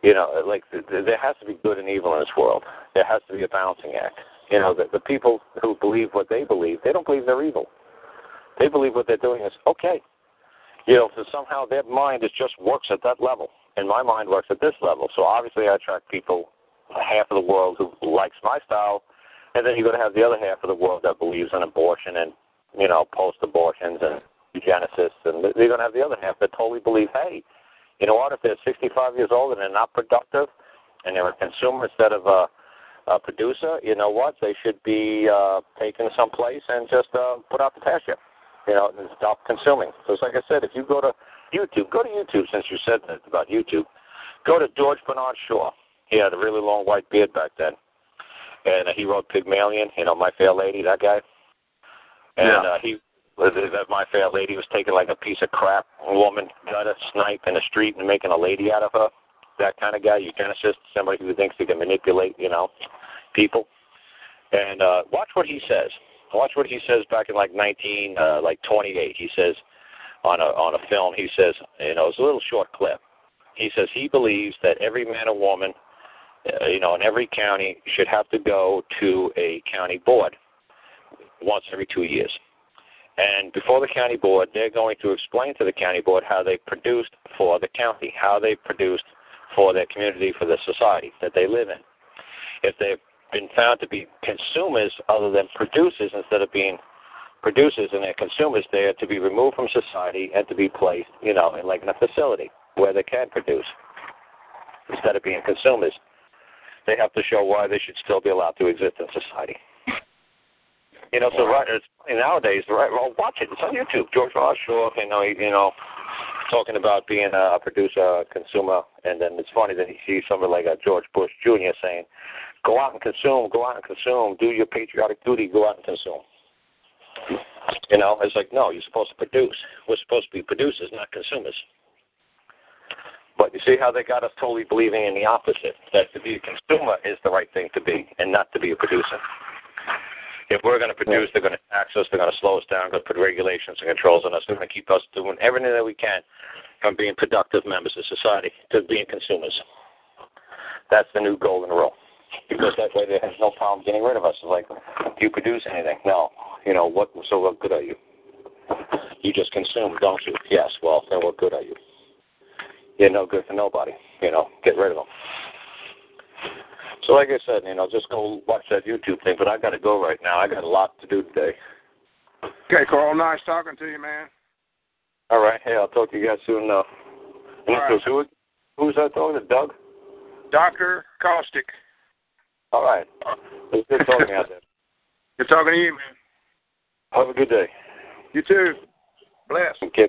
you know, like th- th- there has to be good and evil in this world. There has to be a balancing act. You know, the, the people who believe what they believe, they don't believe they're evil. They believe what they're doing is okay. You know, so somehow their mind is just works at that level, and my mind works at this level. So obviously, I attract people, half of the world who likes my style, and then you're going to have the other half of the world that believes in abortion and you know post-abortions and eugenicists, and they're going to have the other half that totally believe, hey, you know what? If they're 65 years old and they're not productive, and they're a consumer instead of a, a producer, you know what? They should be uh, taken someplace and just uh, put out the pasture, you know, and stop consuming. So it's like I said, if you go to YouTube, go to YouTube since you said that about YouTube. Go to George Bernard Shaw. He had a really long white beard back then, and he wrote Pygmalion. You know, My Fair Lady, that guy. And Yeah. uh, he that my fair lady was taking like a piece of crap woman, got a snipe in the street and making a lady out of her. That kind of guy, eugenicist, somebody who thinks he can manipulate, you know, people. And uh watch what he says. Watch what he says back in like nineteen uh like twenty eight. He says on a on a film, he says, you know, it's a little short clip. He says he believes that every man or woman, uh, you know, in every county should have to go to a county board once every two years. And before the county board, they're going to explain to the county board how they produced for the county, how they produced for their community, for the society that they live in. If they've been found to be consumers other than producers instead of being producers and they're consumers, they are to be removed from society and to be placed, you know, in like in a facility where they can produce instead of being consumers. They have to show why they should still be allowed to exist in society. You know, so right, nowadays, right? Well, watch it. It's on YouTube. George Ross Shaw, you know, he, you know, talking about being a producer, a consumer, and then it's funny that he sees somebody like a George Bush Jr. saying, "Go out and consume, go out and consume, do your patriotic duty, go out and consume." You know, it's like no, you're supposed to produce. We're supposed to be producers, not consumers. But you see how they got us totally believing in the opposite, that to be a consumer is the right thing to be, and not to be a producer. If we're going to produce, they're going to tax us, they're going to slow us down, going to put regulations and controls on us, they're going to keep us doing everything that we can from being productive members of society to being consumers. That's the new golden rule. Because that way they have no problem getting rid of us. It's like, do you produce anything? No. You know, what so what good are you? You just consume, don't you? Yes, well, then what good are you? You're no good for nobody. You know, get rid of them. So, like I said, you know, just go watch that YouTube thing. But I got to go right now. I got a lot to do today. Okay, Karl. Nice talking to you, man. All right. Hey, I'll talk to you guys soon. Uh, and All right. was who? Who's that talking to? Doug. Doctor Caustic. All right. It was good talking out there. [laughs] Good talking to you, man. Have a good day. You too. Bless. Okay.